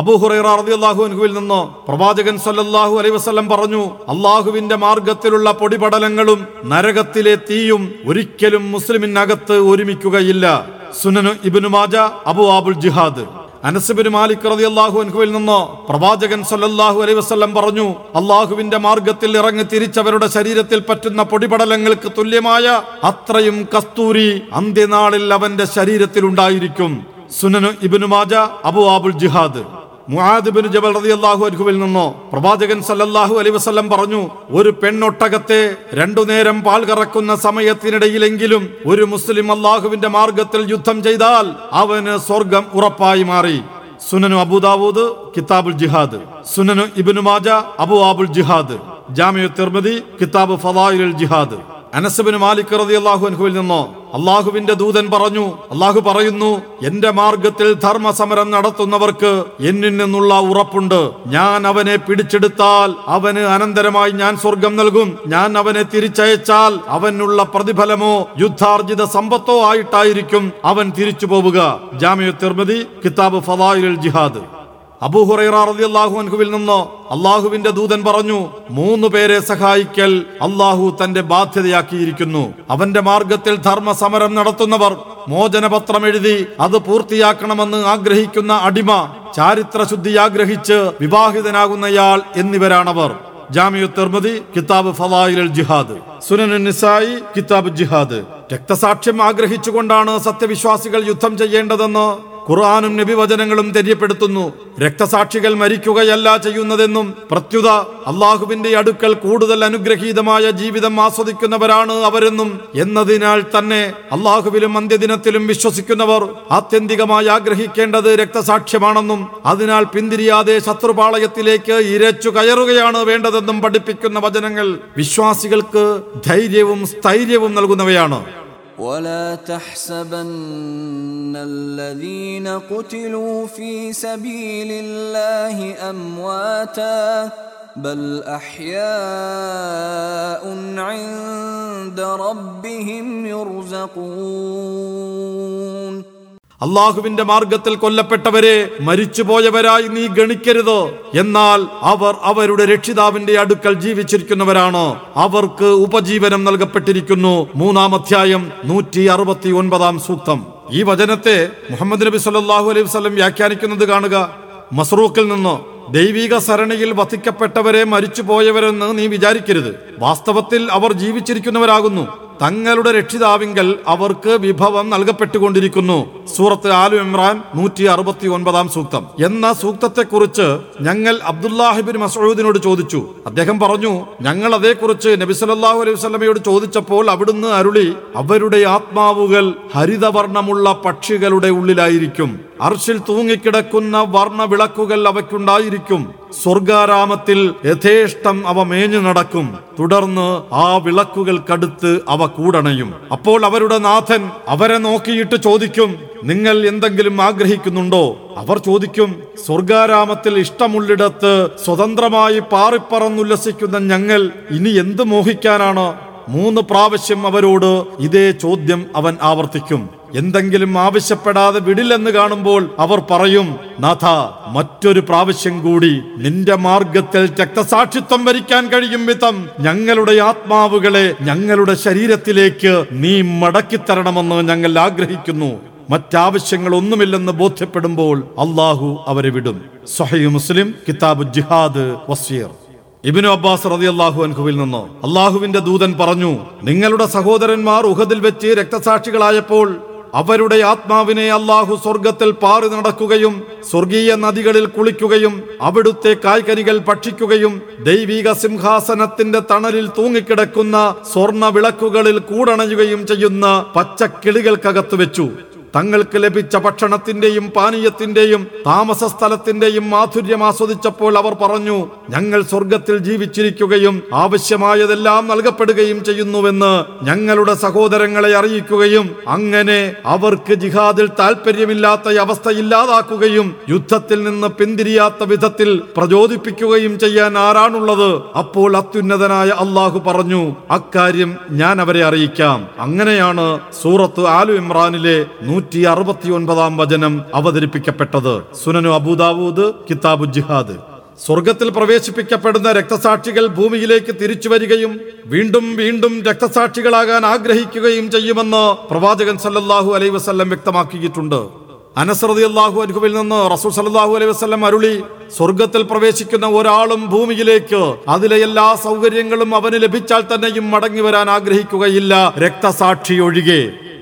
അബൂഹുറൈറാഹുവിൽ നിന്ന് പ്രവാചകൻ സല്ലല്ലാഹു അലൈഹി വസല്ലം പറഞ്ഞു അള്ളാഹുവിന്റെ മാർഗത്തിലുള്ള പൊടിപടലങ്ങളും നരകത്തിലെ തീയും ഒരിക്കലും മുസ്ലിമിനകത്ത് ഒരുമിക്കുകയില്ല. സുനനു ഇബ്നു മാജ അബു ആബുൽ ജിഹാദ്. മാലിക് റളിയല്ലാഹു അൻഹുവിൽ നിന്ന് പ്രവാചകൻ സല്ലല്ലാഹു അലൈഹി വസല്ലം പറഞ്ഞു അള്ളാഹുവിന്റെ മാർഗത്തിൽ ഇറങ്ങി തിരിച്ചവരുടെ ശരീരത്തിൽ പറ്റുന്ന പൊടിപടലങ്ങൾക്ക് തുല്യമായ അത്രയും കസ്തൂരി അന്ത്യനാളിൽ അവന്റെ ശരീരത്തിൽ ഉണ്ടായിരിക്കും സുനനു ഇബ്നു മാജ അബു ആബുൽ ജിഹാദ്. മുആദ് ജബൽ റതി അള്ളാഹു അൻഹുവിൽ നിന്നോ പ്രവാചകൻ സല്ലല്ലാഹു അലൈഹി വസല്ലം പറഞ്ഞു ഒരു പെണ്ണൊട്ടകത്തെ രണ്ടു നേരം പാൽ കറക്കുന്ന സമയത്തിനിടയിലെങ്കിലും ഒരു മുസ്ലിം അള്ളാഹുവിന്റെ മാർഗത്തിൽ യുദ്ധം ചെയ്താൽ അവന് സ്വർഗം ഉറപ്പായി മാറി. സുനനു അബൂദാവൂദ് കിതാബുൽ ജിഹാദ്. സുനനു ഇബിനു മാജ അബു ആബുൽ ജിഹാദ്. ജാമിയു തിർമതി കിതാബ് ഫവായിൽ ജിഹാദ്. അനസബിന് മാലിക് അള്ളാഹു അൻഹുവിൽ നിന്നോ? അള്ളാഹുവിന്റെ ദൂതൻ പറഞ്ഞു അള്ളാഹു പറയുന്നു എന്റെ മാർഗത്തിൽ ധർമ്മസമരം നടത്തുന്നവർക്ക് എന്നിൽ നിന്നുള്ള ഉറപ്പുണ്ട്. ഞാൻ അവനെ പിടിച്ചെടുത്താൽ അവന് അനന്തരമായി ഞാൻ സ്വർഗം നൽകും. ഞാൻ അവനെ തിരിച്ചയച്ചാൽ അവനുള്ള പ്രതിഫലമോ യുദ്ധാർജിത സമ്പത്തോ ആയിട്ടായിരിക്കും അവൻ തിരിച്ചു പോവുക ജാമ്യ തിർമതി കിതാബ് ഫദായിലുൽ ജിഹാദ്. അബൂഹുറൈറാഹു അൻഹുവിൽ നിന്ന് അള്ളാഹുവിന്റെ ദൂതൻ പറഞ്ഞു മൂന്ന് പേരെ സഹായിക്കൽ അള്ളാഹു തന്റെ ബാധ്യതയാക്കിയിരിക്കുന്നു. അവന്റെ മാർഗത്തിൽ ധർമ്മ സമരം നടത്തുന്നവർ മോചനപത്രം എഴുതി അത് പൂർത്തിയാക്കണമെന്ന് ആഗ്രഹിക്കുന്ന അടിമ ചാരിത്രശുദ്ധി ആഗ്രഹിച്ച് വിവാഹിതനാകുന്നയാൾ എന്നിവരാണവർ. ജാമിയു തിർമതി കിതാബ് ഫലായിൽ ജിഹാദ്. സുനനുസായി കിതാബ് ജിഹാദ്. രക്തസാക്ഷ്യം ആഗ്രഹിച്ചുകൊണ്ടാണ് സത്യവിശ്വാസികൾ യുദ്ധം ചെയ്യേണ്ടതെന്ന് ഖുർആാനും നബിവചനങ്ങളും തെര്യപ്പെടുത്തുന്നു. രക്തസാക്ഷികൾ മരിക്കുകയല്ല ചെയ്യുന്നതെന്നും പ്രത്യുത അള്ളാഹുവിന്റെ അടുക്കൽ കൂടുതൽ അനുഗ്രഹീതമായ ജീവിതം ആസ്വദിക്കുന്നവരാണ് അവരെന്നും എന്നതിനാൽ തന്നെ അള്ളാഹുവിലും അന്ത്യദിനത്തിലും വിശ്വസിക്കുന്നവർ ആത്യന്തികമായി ആഗ്രഹിക്കേണ്ടത് രക്തസാക്ഷ്യമാണെന്നും അതിനാൽ പിന്തിരിയാതെ ശത്രുപാളയത്തിലേക്ക് ഇരച്ചു കയറുകയാണ് വേണ്ടതെന്നും പഠിപ്പിക്കുന്ന വചനങ്ങൾ വിശ്വാസികൾക്ക് ധൈര്യവും സ്ഥൈര്യവും നൽകുന്നവയാണ്. ولا تحسبن الذين قتلوا في سبيل الله امواتا بل احياء عند ربهم يرزقون അള്ളാഹുവിന്റെ മാർഗത്തിൽ കൊല്ലപ്പെട്ടവരെ മരിച്ചുപോയവരായി നീ ഗണിക്കരുത്. എന്നാൽ അവർ അവരുടെ രക്ഷിതാവിന്റെ അടുക്കൽ ജീവിച്ചിരിക്കുന്നവരാണ്. അവർക്ക് ഉപജീവനം നൽകപ്പെട്ടിരിക്കുന്നു. മൂന്നാം അധ്യായം നൂറ്റി അറുപത്തി ഒൻപതാം സൂക്തം. ഈ വചനത്തെ മുഹമ്മദ് നബി സല്ലാഹു അലൈഹി വസ്ലം വ്യാഖ്യാനിക്കുന്നത് കാണുക. മസ്റൂഖിൽ നിന്ന് ദൈവിക സരണിയിൽ വധിക്കപ്പെട്ടവരെ മരിച്ചുപോയവരെന്ന് നീ വിചാരിക്കരുത്. വാസ്തവത്തിൽ അവർ ജീവിച്ചിരിക്കുന്നവരാകുന്നു. തങ്ങളുടെ രക്ഷിതാവിങ്കൽ അവർക്ക് വിഭവം നൽകപ്പെട്ടുകൊണ്ടിരിക്കുന്നു. സൂറത്ത് ആലു ഇമ്രാൻ നൂറ്റി അറുപത്തി ഒൻപതാം സൂക്തം. എന്ന സൂക്തത്തെക്കുറിച്ച് ഞങ്ങൾ അബ്ദുല്ലാഹിബിൻ മസൂദിനോട് ചോദിച്ചു. അദ്ദേഹം പറഞ്ഞു ഞങ്ങൾ അതേക്കുറിച്ച് നബി സല്ലല്ലാഹു അലൈഹി വസ്ലമയോട് ചോദിച്ചപ്പോൾ അവിടുന്ന് അരുളി അവരുടെ ആത്മാവുകൾ ഹരിതവർണമുള്ള പക്ഷികളുടെ ഉള്ളിലായിരിക്കും. അർഷിൽ തൂങ്ങിക്കിടക്കുന്ന വർണ വിളക്കുകൾ അവയ്ക്കുണ്ടായിരിക്കും. സ്വർഗാരാമത്തിൽ യഥേഷ്ടം അവ മേഞ്ഞു നടക്കും. തുടർന്ന് ആ വിളക്കുകൾക്കടുത്ത് അവ കൂടണയും. അപ്പോൾ അവരുടെ നാഥൻ അവരെ നോക്കിയിട്ട് ചോദിക്കും നിങ്ങൾ എന്തെങ്കിലും ആഗ്രഹിക്കുന്നുണ്ടോ? അവർ ചോദിക്കും സ്വർഗാരാമത്തിൽ ഇഷ്ടമുള്ളിടത്ത് സ്വതന്ത്രമായി പാറിപ്പറന്നുല്ലസിക്കുന്ന ഞങ്ങൾ ഇനി എന്ത് മോഹിക്കാനാണ്? മൂന്ന് പ്രാവശ്യം അവരോട് ഇതേ ചോദ്യം അവൻ ആവർത്തിക്കും. എന്തെങ്കിലും ആവശ്യപ്പെടാതെ വിടില്ലെന്ന് കാണുമ്പോൾ അവർ പറയും നാഥ മറ്റൊരു പ്രാവശ്യം കൂടി നിന്റെ മാർഗത്തിൽ രക്തസാക്ഷിത്വം വരിക്കാൻ കഴിയും വിധം ഞങ്ങളുടെ ആത്മാവുകളെ ഞങ്ങളുടെ ശരീരത്തിലേക്ക് നീ മടക്കിത്തരണമെന്ന് ഞങ്ങൾ ആഗ്രഹിക്കുന്നു. മറ്റാവശ്യങ്ങളൊന്നുമില്ലെന്ന് ബോധ്യപ്പെടുമ്പോൾ അള്ളാഹു അവരെ വിടും. സൊഹൈ മുസ്ലിം കിതാബ് ജിഹാദ് വസീർ. ഇബിനു അബ്ബാസ് റതി അള്ളാഹു അൻഹുവിൽ നിന്ന് അള്ളാഹുവിന്റെ ദൂതൻ പറഞ്ഞു നിങ്ങളുടെ സഹോദരന്മാർ ഉഹദിൽ വെച്ച് രക്തസാക്ഷികളായപ്പോൾ അവരുടെ ആത്മാവിനെ അള്ളാഹു സ്വർഗത്തിൽ പാറി നടക്കുകയും സ്വർഗീയ നദികളിൽ കുളിക്കുകയും അവിടുത്തെ കായ്കനികൾ ഭക്ഷിക്കുകയും ദൈവിക സിംഹാസനത്തിന്റെ തണലിൽ തൂങ്ങിക്കിടക്കുന്ന സ്വർണ വിളക്കുകളിൽ കൂടണയുകയും ചെയ്യുന്ന പച്ചക്കിളികൾക്കകത്ത് വെച്ചു. തങ്ങൾക്ക് ലഭിച്ച ഭക്ഷണത്തിന്റെയും പാനീയത്തിന്റെയും താമസ സ്ഥലത്തിന്റെയും മാധുര്യം ആസ്വദിച്ചപ്പോൾ അവർ പറഞ്ഞു ഞങ്ങൾ സ്വർഗത്തിൽ ജീവിച്ചിരിക്കുകയും ആവശ്യമായതെല്ലാം നൽകപ്പെടുകയും ചെയ്യുന്നുവെന്ന് ഞങ്ങളുടെ സഹോദരങ്ങളെ അറിയിക്കുകയും അങ്ങനെ അവർക്ക് ജിഹാദിൽ താല്പര്യമില്ലാത്ത അവസ്ഥ ഇല്ലാതാക്കുകയും യുദ്ധത്തിൽ നിന്ന് പിന്തിരിയാത്ത വിധത്തിൽ പ്രചോദിപ്പിക്കുകയും ചെയ്യാൻ ആരാണുള്ളത്? അപ്പോൾ അത്യുന്നതനായ അള്ളാഹു പറഞ്ഞു അക്കാര്യം ഞാൻ അവരെ അറിയിക്കാം. അങ്ങനെയാണ് സൂറത്ത് ആലു ഇമ്രാനിലെ നൂറ്റി അറുപത്തി ഒൻപതാം വചനം അവതരിപ്പിക്കപ്പെട്ടത് സുനനു അബൂദാവൂദ് കിതാബു ജിഹാദ്. സ്വർഗത്തിൽ പ്രവേശിപ്പിക്കപ്പെടുന്ന രക്തസാക്ഷികൾ ഭൂമിയിലേക്ക് തിരിച്ചു വരികയും വീണ്ടും വീണ്ടും രക്തസാക്ഷികളാകാൻ ആഗ്രഹിക്കുകയും ചെയ്യുമെന്ന് പ്രവാചകൻ സല്ലല്ലാഹു അലൈഹി വസല്ലം വ്യക്തമാക്കിയിട്ടുണ്ട്. അനസ്രതി അള്ളാഹു അനുഭവിൽ നിന്ന് റസൂൽ സല്ലാഹു അലൈഹി വസല്ലം അരുളി സ്വർഗത്തിൽ പ്രവേശിക്കുന്ന ഒരാളും ഭൂമിയിലേക്ക് അതിലെ എല്ലാ സൗകര്യങ്ങളും അവന് ലഭിച്ചാൽ തന്നെയും മടങ്ങി വരാൻ ആഗ്രഹിക്കുകയില്ല. രക്തസാക്ഷി ഒഴികെ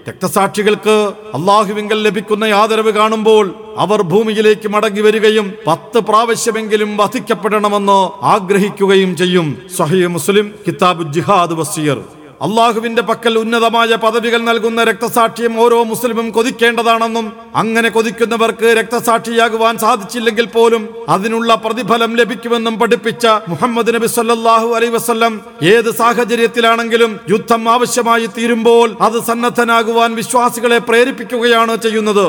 രക്തസാക്ഷികൾക്ക് അള്ളാഹുവിങ്കൽ ലഭിക്കുന്ന ആദരവ് കാണുമ്പോൾ അവർ ഭൂമിയിലേക്ക് മടങ്ങി വരികയും പത്ത് പ്രാവശ്യമെങ്കിലും വധിക്കപ്പെടണമെന്ന് ആഗ്രഹിക്കുകയും ചെയ്യും. സഹീ മുസ്ലിം കിതാബ് ജിഹാദ് വസീർ. അള്ളാഹുവിന്റെ പക്കൽ ഉന്നതമായ പദവികൾ നൽകുന്ന രക്തസാക്ഷിയും ഓരോ മുസ്ലിമും കൊതിക്കേണ്ടതാണെന്നും അങ്ങനെ കൊതിക്കുന്നവർക്ക് രക്തസാക്ഷിയാകുവാൻ സാധിച്ചില്ലെങ്കിൽ പോലും അതിനുള്ള പ്രതിഫലം ലഭിക്കുമെന്നും പഠിപ്പിച്ച മുഹമ്മദ് നബി സല്ലാഹു അലൈ വസ്ല്ലം ഏത് സാഹചര്യത്തിലാണെങ്കിലും യുദ്ധം ആവശ്യമായി തീരുമ്പോൾ അത് സന്നദ്ധനാകുവാൻ വിശ്വാസികളെ പ്രേരിപ്പിക്കുകയാണ് ചെയ്യുന്നത്.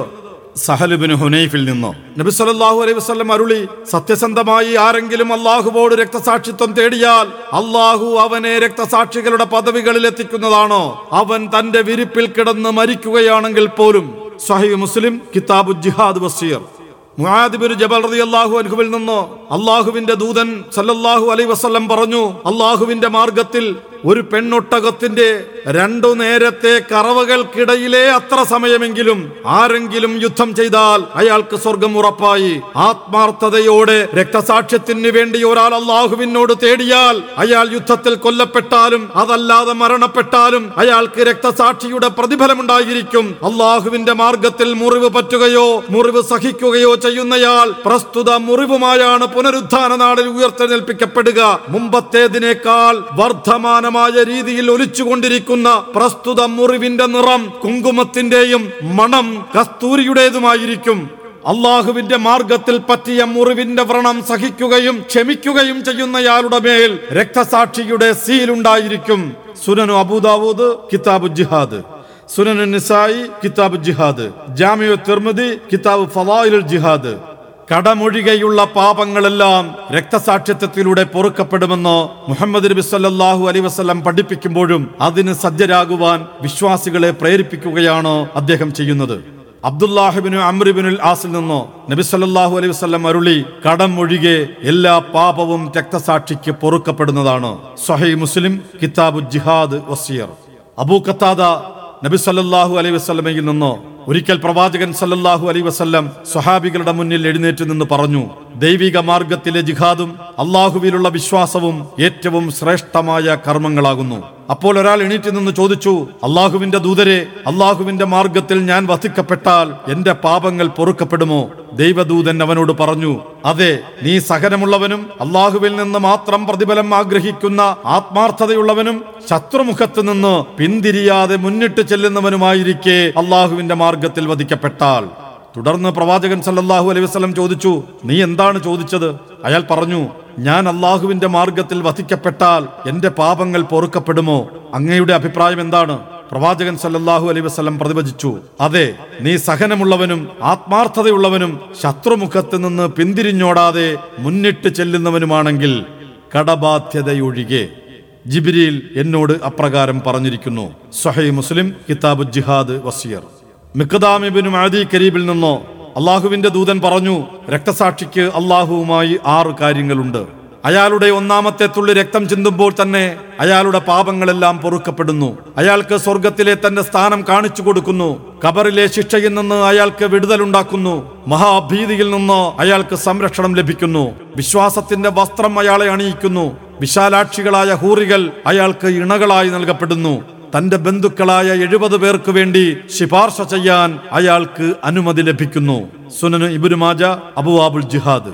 സഹലുബിന് ഹുനൈഫിൽ നിന്നോ? നബി സല്ലല്ലാഹു അലൈഹി വസ്ലം അരുളി സത്യസന്ധമായി ആരെങ്കിലും അള്ളാഹുവോട് രക്തസാക്ഷിത്വം തേടിയാൽ അള്ളാഹു അവനെ രക്തസാക്ഷികളുടെ പദവികളിൽ എത്തിക്കുന്നതാണോ? അവൻ തന്റെ വിരിപ്പിൽ കിടന്ന് മരിക്കുകയാണെങ്കിൽ പോലും. സഹി മുസ്ലിം കിതാബു ജിഹാദ് വസീർ. മുആദിബിന് ജബൽ റളിയല്ലാഹു അൻഹുവിൽ നിന്ന്? അള്ളാഹുവിന്റെ ദൂതൻ സല്ലല്ലാഹു അലൈഹി വസല്ലം പറഞ്ഞു അള്ളാഹുവിന്റെ മാർഗത്തിൽ ഒരു പെണ്ണൊട്ടകത്തിന്റെ രണ്ടു നേരത്തെ കറവകൾക്കിടയിലെ അത്ര സമയമെങ്കിലും ആരെങ്കിലും യുദ്ധം ചെയ്താൽ അയാൾക്ക് സ്വർഗം ഉറപ്പായി. ആത്മാർത്ഥതയോടെ രക്തസാക്ഷ്യത്തിന് വേണ്ടി ഒരാൾ അള്ളാഹുവിനോട് തേടിയാൽ അയാൾ യുദ്ധത്തിൽ കൊല്ലപ്പെട്ടാലും അതല്ലാതെ മരണപ്പെട്ടാലും അയാൾക്ക് രക്തസാക്ഷിയുടെ പ്രതിഫലമുണ്ടായിരിക്കും. അള്ളാഹുവിന്റെ മാർഗത്തിൽ മുറിവ് പറ്റുകയോ മുറിവ് സഹിക്കുകയോ ചെയ്യുന്നയാൾ പ്രസ്തുത മുറിവുമായാണ് പുനരുദ്ധാന നാളിൽ ഉയർത്തെഴുന്നേൽപ്പിക്കപ്പെടുക. മുമ്പത്തേതിനേക്കാൾ വർദ്ധമാനമായ രീതിയിൽ ഒലിച്ചുകൊണ്ടിരിക്കുന്ന പ്രസ്തുത മുറിവിന്റെ നിറം കുങ്കുമത്തിന്റെയും മണം കസ്തൂരിയുടേതുമായിരിക്കും. അള്ളാഹുവിന്റെ മാർഗത്തിൽ പറ്റിയ മുറിവിന്റെ വ്രണം സഹിക്കുകയും ക്ഷമിക്കുകയും ചെയ്യുന്നയാളുടെ മേൽ രക്തസാക്ഷിയുടെ സീലുണ്ടായിരിക്കും സുനനു അബൂദാവൂദ് കിതാബ് ജിഹാദ്. സുനനു നിസായി കിതാബ് ജിഹാദ്. ജാമിയു തിർമതി കിതാബ് ഫവായിൽ ജിഹാദ്. കടമൊഴികെയുള്ള പാപങ്ങളെല്ലാം രക്തസാക്ഷിത്വത്തിലൂടെ പൊറുക്കപ്പെടുമെന്ന് മുഹമ്മദ് നബി സല്ലാഹു അലൈഹി വസ്ലം പഠിപ്പിക്കുമ്പോഴും അതിന് സജ്ജരാകുവാൻ വിശ്വാസികളെ പ്രേരിപ്പിക്കുകയാണ് അദ്ദേഹം ചെയ്യുന്നത്. അബ്ദുല്ലാഹിബിനു അമ്രിബിനുൽ ആസിൽ നിന്നോ നബി സല്ലാഹു അലൈഹി വസ്ലം അരുളി കടം ഒഴികെ എല്ലാ പാപവും രക്തസാക്ഷിക്ക് പൊറുക്കപ്പെടുന്നതാണ്. സൊഹൈ മുസ്ലിം കിതാബു ജിഹാദ് വസിയർ അബൂ കത്താദ നബി സല്ലാഹു അലൈഹി വസ്ലമയിൽ നിന്നോ ഒരിക്കൽ പ്രവാചകൻ സല്ലല്ലാഹു അലൈഹി വസല്ലം സ്വഹാബികളുടെ മുന്നിൽ എഴുന്നേറ്റ് നിന്ന് പറഞ്ഞു ദൈവിക മാർഗത്തിലെ ജിഹാദും അള്ളാഹുവിലുള്ള വിശ്വാസവും ഏറ്റവും ശ്രേഷ്ഠമായ കർമ്മങ്ങളാകുന്നു. അപ്പോൾ ഒരാൾ എണീറ്റ് നിന്ന് ചോദിച്ചു അള്ളാഹുവിന്റെ ദൂതരെ അള്ളാഹുവിന്റെ മാർഗത്തിൽ ഞാൻ വധിക്കപ്പെട്ടാൽ എന്റെ പാപങ്ങൾ പൊറുക്കപ്പെടുമോ? ദൈവദൂതൻ അവനോട് പറഞ്ഞു അതെ നീ സഹനമുള്ളവനും അള്ളാഹുവിൽ നിന്ന് മാത്രം പ്രതിഫലം ആഗ്രഹിക്കുന്ന ആത്മാർത്ഥതയുള്ളവനും ശത്രുമുഖത്ത് നിന്ന് പിന്തിരിയാതെ മുന്നിട്ട് ചെല്ലുന്നവനുമായിരിക്കെ അള്ളാഹുവിന്റെ മാർഗത്തിൽ വധിക്കപ്പെട്ടാൽ. തുടർന്ന് പ്രവാചകൻ സല്ലല്ലാഹു അലൈഹി വസ്ലം ചോദിച്ചു നീ എന്താണ് ചോദിച്ചത്? അയാൾ പറഞ്ഞു ഞാൻ അള്ളാഹുവിന്റെ മാർഗത്തിൽ വധിക്കപ്പെട്ടാൽ എന്റെ പാപങ്ങൾ പൊറുക്കപ്പെടുമോ? അങ്ങയുടെ അഭിപ്രായം എന്താണ്? പ്രവാചകൻ സല്ലല്ലാഹു അലൈഹി വസ്ലം പ്രതിവചിച്ചു അതെ നീ സഹനമുള്ളവനും ആത്മാർത്ഥതയുള്ളവനും ശത്രുമുഖത്ത് നിന്ന് പിന്തിരിഞ്ഞോടാതെ മുന്നിട്ട് ചെല്ലുന്നവനുമാണെങ്കിൽ കടബാധ്യതയൊഴികെ. ജിബിരിയിൽ എന്നോട് അപ്രകാരം പറഞ്ഞിരിക്കുന്നു സഹൈ മുസ്ലിം കിതാബ് ജിഹാദ് വസിയർ മിക്കദാമിബിനും ആദി കരീബിൽ നിന്നോ അള്ളാഹുവിന്റെ ദൂതൻ പറഞ്ഞു രക്തസാക്ഷിക്ക് അള്ളാഹുവുമായി ആറ് കാര്യങ്ങളുണ്ട്. അയാളുടെ ഒന്നാമത്തെ തുള്ളി രക്തം ചിന്തുമ്പോൾ തന്നെ അയാളുടെ പാപങ്ങളെല്ലാം പൊറുക്കപ്പെടുന്നു. അയാൾക്ക് സ്വർഗത്തിലെ തന്റെ സ്ഥാനം കാണിച്ചു കൊടുക്കുന്നു. കബറിലെ ശിക്ഷയിൽ നിന്ന് അയാൾക്ക് വിടുതലുണ്ടാക്കുന്നു മഹാഭീതിയിൽ നിന്ന് അയാൾക്ക് സംരക്ഷണം ലഭിക്കുന്നു. വിശ്വാസത്തിന്റെ വസ്ത്രം അയാളെ അണിയിക്കുന്നു. വിശാലാക്ഷികളായ ഹൂറികൾ അയാൾക്ക് ഇണകളായി നൽകപ്പെടുന്നു. തന്റെ ബന്ധുക്കളായ എഴുപത് പേർക്ക് വേണ്ടി ശിപാർശ ചെയ്യാൻ അയാൾക്ക് അനുമതി ലഭിക്കുന്നു സുനന് ഇബുരുമാജ അബുവാബുൽ ജിഹാദ്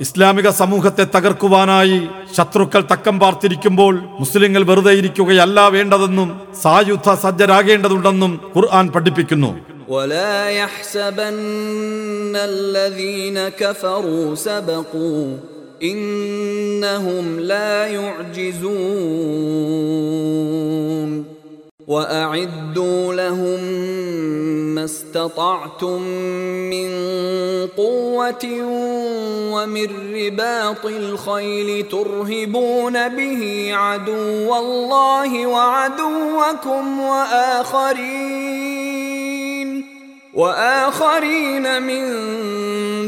ഇസ്ലാമിക സമൂഹത്തെ തകർക്കുവാനായി ശത്രുക്കൾ തക്കം പാർത്തിരിക്കുമ്പോൾ മുസ്ലിങ്ങൾ വെറുതെ ഇരിക്കുകയല്ല വേണ്ടതെന്നും സായുധ സജ്ജരാകേണ്ടതുണ്ടെന്നും ഖുർആൻ പഠിപ്പിക്കുന്നു ولا يحسبن الذين كفروا سبقوا انهم لا يعجزون وأعدوا لهم ما استطعتم من قوة ومن رباط الخيل ترهبون به عدو الله وعدوكم وآخرين وآخرين من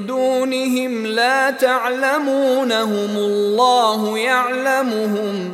دونهم لا تعلمونهم الله يعلمهم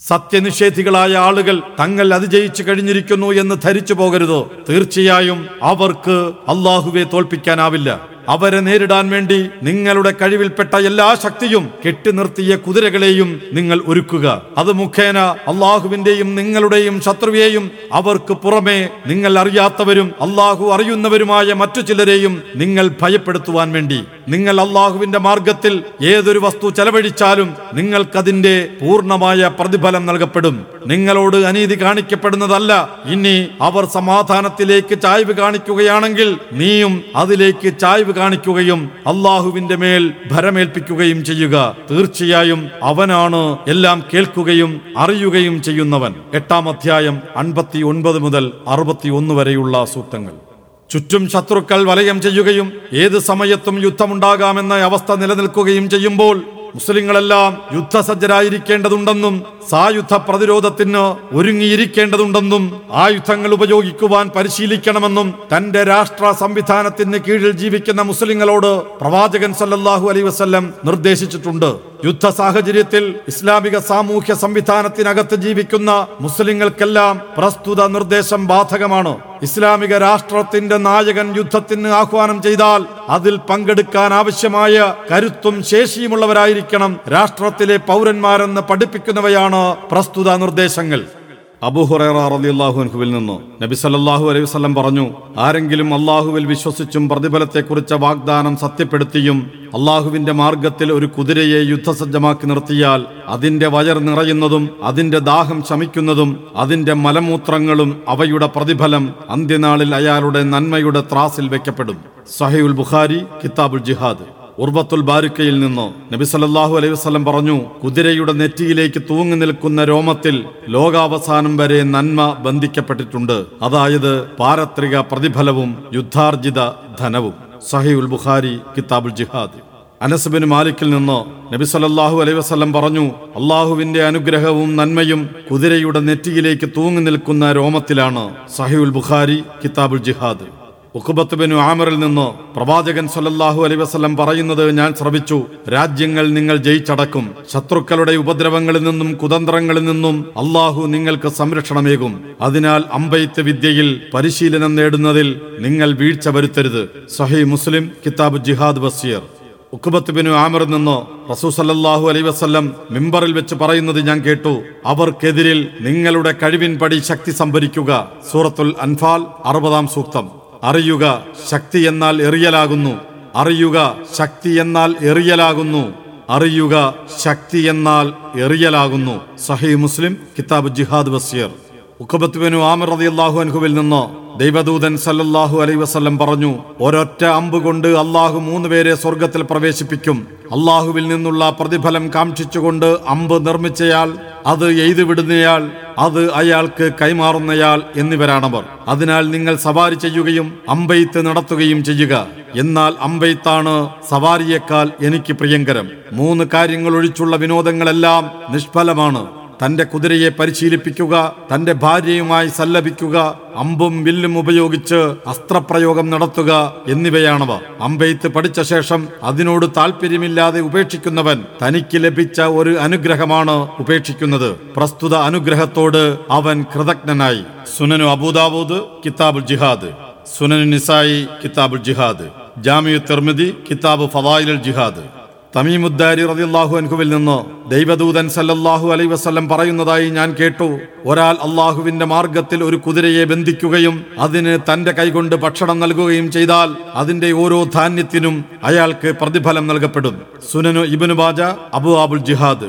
സത്യനിഷേധികളായ ആളുകൾ തങ്ങൾ അതിജയിച്ചു കഴിഞ്ഞിരിക്കുന്നു എന്ന് ധരിച്ചു പോകരുത്. തീർച്ചയായും അവർക്ക് അള്ളാഹുവെ തോൽപ്പിക്കാനാവില്ല. അവരെ നേരിടാൻ വേണ്ടി നിങ്ങളുടെ കഴിവിൽപ്പെട്ട എല്ലാ ശക്തിയും കെട്ടി നിർത്തിയ കുതിരകളെയും നിങ്ങൾ ഒരുക്കുക. അത് മുഖേന അള്ളാഹുവിന്റെയും നിങ്ങളുടെയും ശത്രുവേയും അവർക്ക് പുറമെ നിങ്ങൾ അറിയാത്തവരും അള്ളാഹു അറിയുന്നവരുമായ മറ്റു ചിലരെയും നിങ്ങൾ ഭയപ്പെടുത്തുവാൻ വേണ്ടി. നിങ്ങൾ അള്ളാഹുവിന്റെ മാർഗത്തിൽ ഏതൊരു വസ്തു ചെലവഴിച്ചാലും നിങ്ങൾക്കതിന്റെ പൂർണമായ പ്രതിഫലം നൽകപ്പെടും. നിങ്ങളോട് അനീതി കാണിക്കപ്പെടുന്നതല്ല. ഇനി അവർ സമാധാനത്തിലേക്ക് ചായ്വ് കാണിക്കുകയാണെങ്കിൽ നീയും അതിലേക്ക് ചായ്വ് കാണിക്കുകയും അള്ളാഹുവിന്റെ മേൽ ഭരമേൽപ്പിക്കുകയും ചെയ്യുക. തീർച്ചയായും അവനാണ് എല്ലാം കേൾക്കുകയും അറിയുകയും ചെയ്യുന്നവൻ. എട്ടാം അധ്യായം അൻപത്തി ഒൻപത് മുതൽ അറുപത്തി ഒന്ന് വരെയുള്ള സൂക്തങ്ങൾ. ചുറ്റും ശത്രുക്കൾ വലയം ചെയ്യുകയും ഏത് സമയത്തും യുദ്ധമുണ്ടാകാമെന്ന അവസ്ഥ നിലനിൽക്കുകയും ചെയ്യുമ്പോൾ മുസ്ലിങ്ങളെല്ലാം യുദ്ധസജ്ജരായിരിക്കേണ്ടതുണ്ടെന്നും സായുധ പ്രതിരോധത്തിന് ഒരുങ്ങിയിരിക്കേണ്ടതുണ്ടെന്നും ആയുധങ്ങൾ ഉപയോഗിക്കുവാൻ പരിശീലിക്കണമെന്നും തന്റെ രാഷ്ട്ര സംവിധാനത്തിന് കീഴിൽ ജീവിക്കുന്ന മുസ്ലിങ്ങളോട് പ്രവാചകൻ സല്ലല്ലാഹു അലൈ വസല്ലം നിർദ്ദേശിച്ചിട്ടുണ്ട്. യുദ്ധ സാഹചര്യത്തിൽ ഇസ്ലാമിക സാമൂഹ്യ സംവിധാനത്തിനകത്ത് ജീവിക്കുന്ന മുസ്ലിങ്ങൾക്കെല്ലാം പ്രസ്തുത നിർദ്ദേശം ബാധകമാണ്. ഇസ്ലാമിക രാഷ്ട്രത്തിന്റെ നായകൻ യുദ്ധത്തിന് ആഹ്വാനം ചെയ്താൽ അതിൽ പങ്കെടുക്കാൻ ആവശ്യമായ കരുത്തും ശേഷിയുമുള്ളവരായിരിക്കണം രാഷ്ട്രത്തിലെ പൗരന്മാരെന്ന് പഠിപ്പിക്കുന്നവയാണ് പ്രസ്തുത നിർദ്ദേശങ്ങൾ. അബൂഹുറൈറ നിന്ന്. നബി സല്ലാഹു അലൈഹി വസല്ലം പറഞ്ഞു ആരെങ്കിലും അള്ളാഹുവിൽ വിശ്വസിച്ചും പ്രതിഫലത്തെക്കുറിച്ച വാഗ്ദാനം സത്യപ്പെടുത്തിയും അള്ളാഹുവിന്റെ മാർഗത്തിൽ ഒരു കുതിരയെ യുദ്ധസജ്ജമാക്കി നിർത്തിയാൽ അതിന്റെ വയർ നിറയുന്നതും അതിന്റെ ദാഹം ശമിക്കുന്നതും അതിന്റെ മലമൂത്രങ്ങളും അവയുടെ പ്രതിഫലം അന്ത്യനാളിൽ അയാളുടെ നന്മയുടെ ത്രാസിൽ വെക്കപ്പെടും. സഹയുൽ ബുഖാരി കിതാബുൽ ജിഹാദ്. ഉർബത്തുൽ ബാരിക്കയിൽ നിന്ന് നബി സല്ലല്ലാഹു അലൈഹി വസല്ലം പറഞ്ഞു കുതിരയുടെ നെറ്റിയിലേക്ക് തൂങ്ങി നിൽക്കുന്ന രോമത്തിൽ ലോകാവസാനം വരെ നന്മ ബന്ധിക്കപ്പെട്ടിട്ടുണ്ട്. അതായത് പാരത്രിക പ്രതിഫലവും യുദ്ധാർജിത ധനവും. സഹി ഉൽ ബുഖാരി കിതാബുൽ ജിഹാദ്. അനസ്ബിന് മാലിക്കിൽ നിന്ന് നബി സല്ലല്ലാഹു അലൈഹി വസ്ലം പറഞ്ഞു അള്ളാഹുവിന്റെ അനുഗ്രഹവും നന്മയും കുതിരയുടെ നെറ്റിയിലേക്ക് തൂങ്ങി നിൽക്കുന്ന രോമത്തിലാണ് സഹീഉൽ ബുഖാരി കിതാബുൽ ജിഹാദ്. ഉഖബത്ത് ബിൻ ആമറിൽ നിന്ന് പ്രവാചകൻ സൊല്ലാഹു അലൈഹി വസ്ലം പറയുന്നത് ഞാൻ ശ്രവിച്ചു. രാജ്യങ്ങൾ നിങ്ങൾ ജയിച്ചടക്കും. ശത്രുക്കളുടെ ഉപദ്രവങ്ങളിൽ നിന്നും കുതന്ത്രങ്ങളിൽ നിന്നും അള്ളാഹു നിങ്ങൾക്ക് സംരക്ഷണമേകും. അതിനാൽ അമ്പെയ്ത്ത് വിദ്യയിൽ പരിശീലനം നേടുന്നതിൽ നിങ്ങൾ വീഴ്ച വരുത്തരുത്. സഹി മുസ്ലിം കിതാബ് ജിഹാദ് ബസീർ. ഉഖബത്ത് ബിൻ ആമറിൽ നിന്ന് റസൂ സല്ലാഹു അലൈ വസല്ലം മിമ്പറിൽ വെച്ച് പറയുന്നത് ഞാൻ കേട്ടു. അവർക്കെതിരിൽ നിങ്ങളുടെ കഴിവിൻപടി ശക്തി സംഭരിക്കുക. സൂറത്തുൽ അൻഫാൽ അറുപതാം സൂക്തം. അറിയുക ശക്തി എന്നാൽ എറിയലാകുന്നു. അറിയുക ശക്തി എന്നാൽ എറിയലാകുന്നു. അറിയുക ശക്തി എന്നാൽ എറിയലാകുന്നു. സഹി മുസ്ലിം കിതാബ് ജിഹാദ് വസീർ ഉഖബത്തുബിനു ആമർ റളിയല്ലാഹു അൻഹുവിൽ നിന്ന് ദൈവദൂതൻ സല്ലല്ലാഹു അലൈ വസ്ലം പറഞ്ഞു ഒരൊറ്റ അമ്പ് കൊണ്ട് അള്ളാഹു മൂന്ന് പേരെ സ്വർഗത്തിൽ പ്രവേശിപ്പിക്കും. അള്ളാഹുവിൽ നിന്നുള്ള പ്രതിഫലം കാക്ഷിച്ചുകൊണ്ട് അമ്പ് നിർമ്മിച്ചയാൾ അത് എയ്തു വിടുന്നയാൾ അത് അയാൾക്ക് കൈമാറുന്നയാൾ എന്നിവരാണവർ. അതിനാൽ നിങ്ങൾ സവാരി ചെയ്യുകയും അമ്പെയ്ത്ത് നടത്തുകയും ചെയ്യുക. എന്നാൽ അമ്പെയ്ത്താണ് സവാരിയേക്കാൾ എനിക്ക് പ്രിയങ്കരം. മൂന്ന് കാര്യങ്ങൾ ഒഴിച്ചുള്ള വിനോദങ്ങളെല്ലാം നിഷ്ഫലമാണ്. തന്റെ കുതിരയെ പരിശീലിപ്പിക്കുക തന്റെ ഭാര്യയുമായി സല്ലപിക്കുക അമ്പും വില്ലും ഉപയോഗിച്ച് അസ്ത്രപ്രയോഗം നടത്തുക എന്നിവയാണവ. അമ്പെയ്ത്ത് പഠിച്ച ശേഷം അതിനോട് താല്പര്യമില്ലാതെ ഉപേക്ഷിക്കുന്നവൻ തനിക്ക് ലഭിച്ച ഒരു അനുഗ്രഹമാണ് ഉപേക്ഷിക്കുന്നത്. പ്രസ്തുത അനുഗ്രഹത്തോട് അവൻ കൃതജ്ഞനായി. സുനനു അബൂദാവൂദ് കിതാബുൽ ജിഹാദ്. സുനനു നിസായി കിതാബുൽ ജിഹാദ്. ജാമിയു തെർമിദി കിതാബ് ഫവായിലുൽ ജിഹാദ്. തമീമുദ്ദാരി റളിയല്ലാഹു അൻഹുവിൽ നിന്ന് ദൈവദൂതൻ സല്ലല്ലാഹു അലൈഹി വസല്ലം പറയുന്നതായി ഞാൻ കേട്ടു. ഒരാൾ അള്ളാഹുവിന്റെ മാർഗത്തിൽ ഒരു കുതിരയെ ബന്ധിക്കുകയും അതിന് തന്റെ കൈകൊണ്ട് ഭക്ഷണം നൽകുകയും ചെയ്താൽ അതിന്റെ ഓരോ ധാന്യത്തിനും അയാൾക്ക് പ്രതിഫലം നൽകപ്പെടും. സുനനു ഇബ്നു ബാജ അബു ആബുൽ ജിഹാദ്.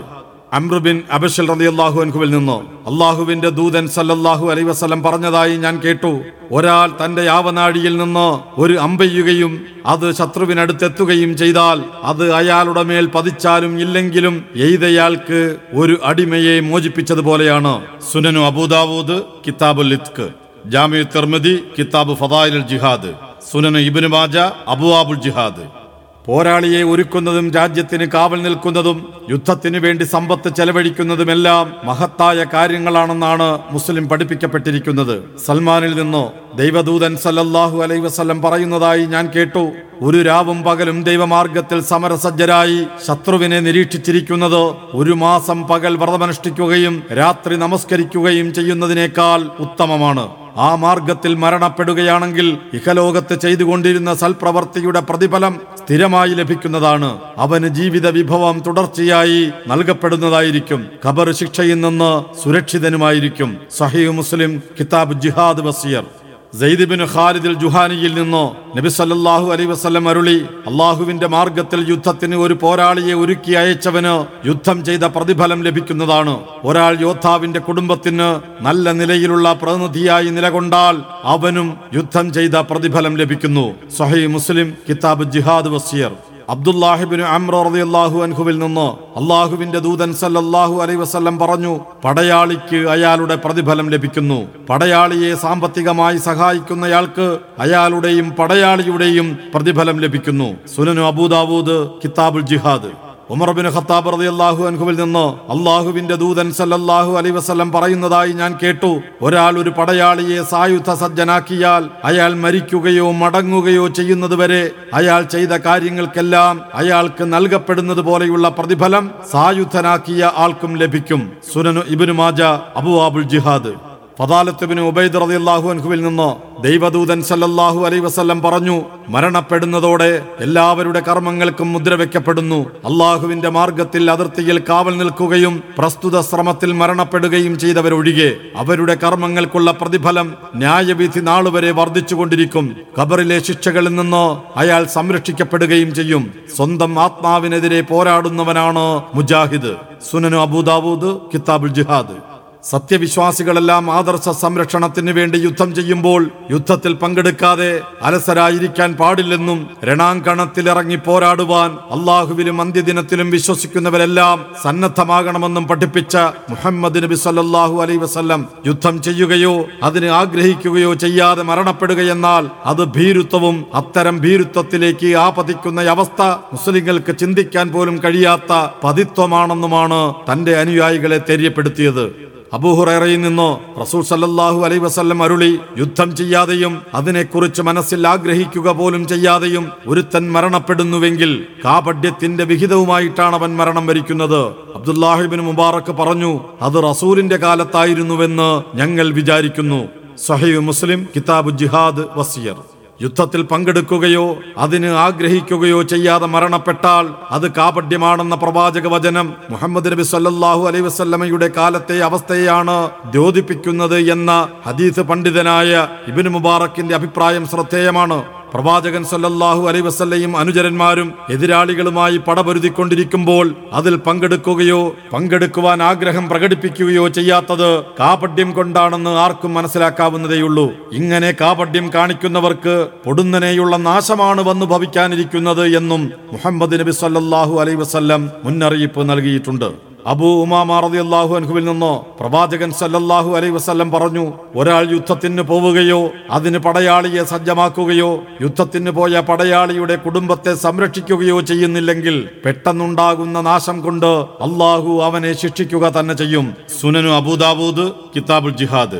അമ്രുബിൻ അബഷൽ റളിയല്ലാഹു അൻഹുവിൽ നിന്ന്? അള്ളാഹുവിന്റെ ദൂതൻ സല്ലല്ലാഹു അലൈ വസ്ലം പറഞ്ഞതായി ഞാൻ കേട്ടു. ഒരാൾ തന്റെ യാവനാഴിയിൽ നിന്ന് ഒരു അമ്പെയ്യുകയും അത് ശത്രുവിനടുത്തെത്തുകയും ചെയ്താൽ അത് അയാളുടെ മേൽ പതിച്ചാലും ഇല്ലെങ്കിലും എയ്തയാൾക്ക് ഒരു അടിമയെ മോചിപ്പിച്ചതുപോലെയാണ്. സുനനു അബൂദാവൂദ് കിതാബുൽ ലിത്ക് ജാമിയു തിർമതി കിതാബ് ഫതായിൽ ജിഹാദ്. സുനനു ഇബ്നു മാജ അബുവാബുൽ ജിഹാദ്. പോരാളിയെ ഒരുക്കുന്നതും രാജ്യത്തിന് കാവൽ നിൽക്കുന്നതും യുദ്ധത്തിനു വേണ്ടി സമ്പത്ത് ചെലവഴിക്കുന്നതുമെല്ലാം മഹത്തായ കാര്യങ്ങളാണെന്നാണ് മുസ്ലിം പഠിപ്പിക്കപ്പെട്ടിരിക്കുന്നത്. സൽമാനിൽ നിന്നോ ദൈവദൂതൻ സല്ലല്ലാഹു അലൈ വസ്ലം പറയുന്നതായി ഞാൻ കേട്ടു. ഒരു രാവും പകലും ദൈവമാർഗത്തിൽ സമരസജ്ജരായി ശത്രുവിനെ നിരീക്ഷിച്ചിരിക്കുന്നത് ഒരു മാസം പകൽ വ്രതമനുഷ്ഠിക്കുകയും രാത്രി നമസ്കരിക്കുകയും ചെയ്യുന്നതിനേക്കാൾ ഉത്തമമാണ്. ആ മാർഗത്തിൽ മരണപ്പെടുകയാണെങ്കിൽ ഇഹലോകത്ത് ചെയ്തുകൊണ്ടിരുന്ന സൽപ്രവർത്തിയുടെ പ്രതിഫലം സ്ഥിരമായി ലഭിക്കുന്നതാണ്. അവന് ജീവിത വിഭവം തുടർച്ചയായി നൽകപ്പെടുന്നതായിരിക്കും. ഖബർ ശിക്ഷയിൽ നിന്ന് സുരക്ഷിതനുമായിരിക്കും. സഹീ മുസ്ലിം കിതാബ് ജിഹാദ് വസിയർ സെയ്ദിബിന് ഖാലിദിൽ ജുഹാനിയിൽ നിന്നോ നബി സല്ലാഹു അലൈ വസ്ലം അരുളി അള്ളാഹുവിന്റെ മാർഗത്തിൽ യുദ്ധത്തിന് ഒരു പോരാളിയെ ഒരുക്കി അയച്ചവന് യുദ്ധം ചെയ്ത പ്രതിഫലം ലഭിക്കുന്നതാണ്. ഒരാൾ യോദ്ധാവിന്റെ കുടുംബത്തിന് നല്ല നിലയിലുള്ള പ്രതിനിധിയായി നിലകൊണ്ടാൽ അവനും യുദ്ധം ചെയ്ത പ്രതിഫലം ലഭിക്കുന്നു. സഹീ മുസ്ലിം കിതാബ് ജിഹാദ് വസിയർ അബ്ദുല്ലാഹിബിന് അമ്രാഹു അൻഹുവിൽ നിന്ന് അള്ളാഹുവിന്റെ ദൂതൻ സല്ലല്ലാഹു അലൈ വസല്ലം പറഞ്ഞു പടയാളിക്ക് അയാളുടെ പ്രതിഫലം ലഭിക്കുന്നു. പടയാളിയെ സാമ്പത്തികമായി സഹായിക്കുന്നയാൾക്ക് അയാളുടെയും പടയാളിയുടെയും പ്രതിഫലം ലഭിക്കുന്നു. സുനനു അബൂദാവൂദ് കിതാബുൽ ജിഹാദ്. ഉമർ ഖത്താബ് റതി അള്ളാഹു അൻഹുവിൽ നിന്ന് അള്ളാഹുവിന്റെ ദൂതൻ സല്ലല്ലാഹു അലൈഹി വസ്ലം പറയുന്നതായി ഞാൻ കേട്ടു. ഒരാൾ ഒരു പടയാളിയെ സായുധ സജ്ജനാക്കിയാൽ അയാൾ മരിക്കുകയോ മടങ്ങുകയോ ചെയ്യുന്നതുവരെ അയാൾ ചെയ്ത കാര്യങ്ങൾക്കെല്ലാം അയാൾക്ക് നൽകപ്പെടുന്നത് പോലെയുള്ള പ്രതിഫലം സായുധനാക്കിയ ആൾക്കും ലഭിക്കും. സുനനു ഇബ്നു മാജ അബുവാബുൽ ജിഹാദ്. ഫദാലത്തുബിന് ഉബൈദ് റളിയല്ലാഹു അൻഹുവിൽ നിന്ന് ദൈവദൂതൻ സല്ലല്ലാഹു അലൈ വസല്ലം പറഞ്ഞു മരണപ്പെടുന്നതോടെ എല്ലാവരുടെ കർമ്മങ്ങൾക്കും മുദ്ര വെക്കപ്പെടുന്നു. അള്ളാഹുവിന്റെ മാർഗത്തിൽ അതിർത്തിയിൽ കാവൽ നിൽക്കുകയും പ്രസ്തുത ശ്രമത്തിൽ മരണപ്പെടുകയും ചെയ്തവരൊഴികെ അവരുടെ കർമ്മങ്ങൾക്കുള്ള പ്രതിഫലം ന്യായവിധി നാളുവരെ വർദ്ധിച്ചുകൊണ്ടിരിക്കും. ഖബറിലെ ശിക്ഷകളിൽ നിന്ന് അയാൾ സംരക്ഷിക്കപ്പെടുകയും ചെയ്യും. സ്വന്തം ആത്മാവിനെതിരെ പോരാടുന്നവനാണ് മുജാഹിദ്. സുനനു അബൂദാവൂദ് കിതാബുൽ ജിഹാദ്. സത്യവിശ്വാസികളെല്ലാം ആദർശ സംരക്ഷണത്തിന് വേണ്ടി യുദ്ധം ചെയ്യുമ്പോൾ യുദ്ധത്തിൽ പങ്കെടുക്കാതെ അലസരായിരിക്കാൻ പാടില്ലെന്നും രണാങ്കണത്തിൽ ഇറങ്ങി പോരാടുവാൻ അള്ളാഹുവിലും അന്ത്യദിനത്തിലും വിശ്വസിക്കുന്നവരെല്ലാം സന്നദ്ധമാകണമെന്നും പഠിപ്പിച്ച മുഹമ്മദ് നബി സല്ലാഹു അലൈ വസ്ല്ലം യുദ്ധം ചെയ്യുകയോ അതിന് ആഗ്രഹിക്കുകയോ ചെയ്യാതെ മരണപ്പെടുകയെന്നാൽ അത് ഭീരുത്വവും അത്തരം ഭീരുത്വത്തിലേക്ക് ആപതിക്കുന്ന അവസ്ഥ മുസ്ലിങ്ങൾക്ക് ചിന്തിക്കാൻ പോലും കഴിയാത്ത പതിത്വമാണെന്നുമാണ് തന്റെ അനുയായികളെ തെര്യപ്പെടുത്തിയത്. അബൂഹുറയിൽ നിന്നോ റസൂൽ സല്ലാഹു അലൈ വസല്ലം അരുളി യുദ്ധം ചെയ്യാതെയും അതിനെക്കുറിച്ച് മനസ്സിൽ ആഗ്രഹിക്കുക പോലും ചെയ്യാതെയും ഒരുത്തൻ മരണപ്പെടുന്നുവെങ്കിൽ കാപഡ്യത്തിന്റെ വിഹിതവുമായിട്ടാണ് അവൻ മരണം വരിക്കുന്നത്. അബ്ദുല്ലാഹിബിൻ മുബാറക്ക് പറഞ്ഞു അത് റസൂലിന്റെ കാലത്തായിരുന്നുവെന്ന് ഞങ്ങൾ വിചാരിക്കുന്നു. സഹീഹ് മുസ്ലിം കിതാബ് ജിഹാദ് വസിയർ യുദ്ധത്തിൽ പങ്കെടുക്കുകയോ അതിന് ആഗ്രഹിക്കുകയോ ചെയ്യാതെ മരണപ്പെട്ടാൽ അത് കാപഡ്യമാണെന്ന പ്രവാചക വചനം മുഹമ്മദ് നബി സല്ലാഹു അലൈ വസല്ലമയുടെ കാലത്തെ അവസ്ഥയാണ് ദ്യോതിപ്പിക്കുന്നത് എന്ന ഹദീസ് പണ്ഡിതനായ ഇബ്നു മുബാറക്കിന്റെ അഭിപ്രായം ശ്രദ്ധേയമാണ്. പ്രവാചകൻ സല്ലല്ലാഹു അലൈ വസല്ലയും അനുചരന്മാരും എതിരാളികളുമായി പടപൊരുതിക്കൊണ്ടിരിക്കുമ്പോൾ അതിൽ പങ്കെടുക്കുകയോ പങ്കെടുക്കുവാൻ ആഗ്രഹം പ്രകടിപ്പിക്കുകയോ ചെയ്യാത്തത് കാപഡ്യം കൊണ്ടാണെന്ന് ആർക്കും മനസ്സിലാക്കാവുന്നതേയുള്ളൂ. ഇങ്ങനെ കാപഡ്യം കാണിക്കുന്നവർക്ക് പൊടുന്നനെയുള്ള നാശമാണ് വന്നു ഭവിക്കാനിരിക്കുന്നത് എന്നും മുഹമ്മദ് നബി സല്ലല്ലാഹു അലൈ വസല്ലം മുന്നറിയിപ്പ് നൽകിയിട്ടുണ്ട്. അബൂ ഉമാമ റളിയല്ലാഹു അൻഹുവിൽ നിന്നോ പ്രവാചകൻ സല്ലല്ലാഹു അലൈഹി വസല്ലം പറഞ്ഞു ഒരാൾ യുദ്ധത്തിന് പോവുകയോ അതിന് പടയാളിയെ സജ്ജമാക്കുകയോ യുദ്ധത്തിന് പോയ പടയാളിയുടെ കുടുംബത്തെ സംരക്ഷിക്കുകയോ ചെയ്യുന്നില്ലെങ്കിൽ പെട്ടെന്നുണ്ടാകുന്ന നാശം കൊണ്ട് അള്ളാഹു അവനെ ശിക്ഷിക്കുക തന്നെ ചെയ്യും. സുനനു അബൂദാബൂദ് കിതാബുൽ ജിഹാദ്.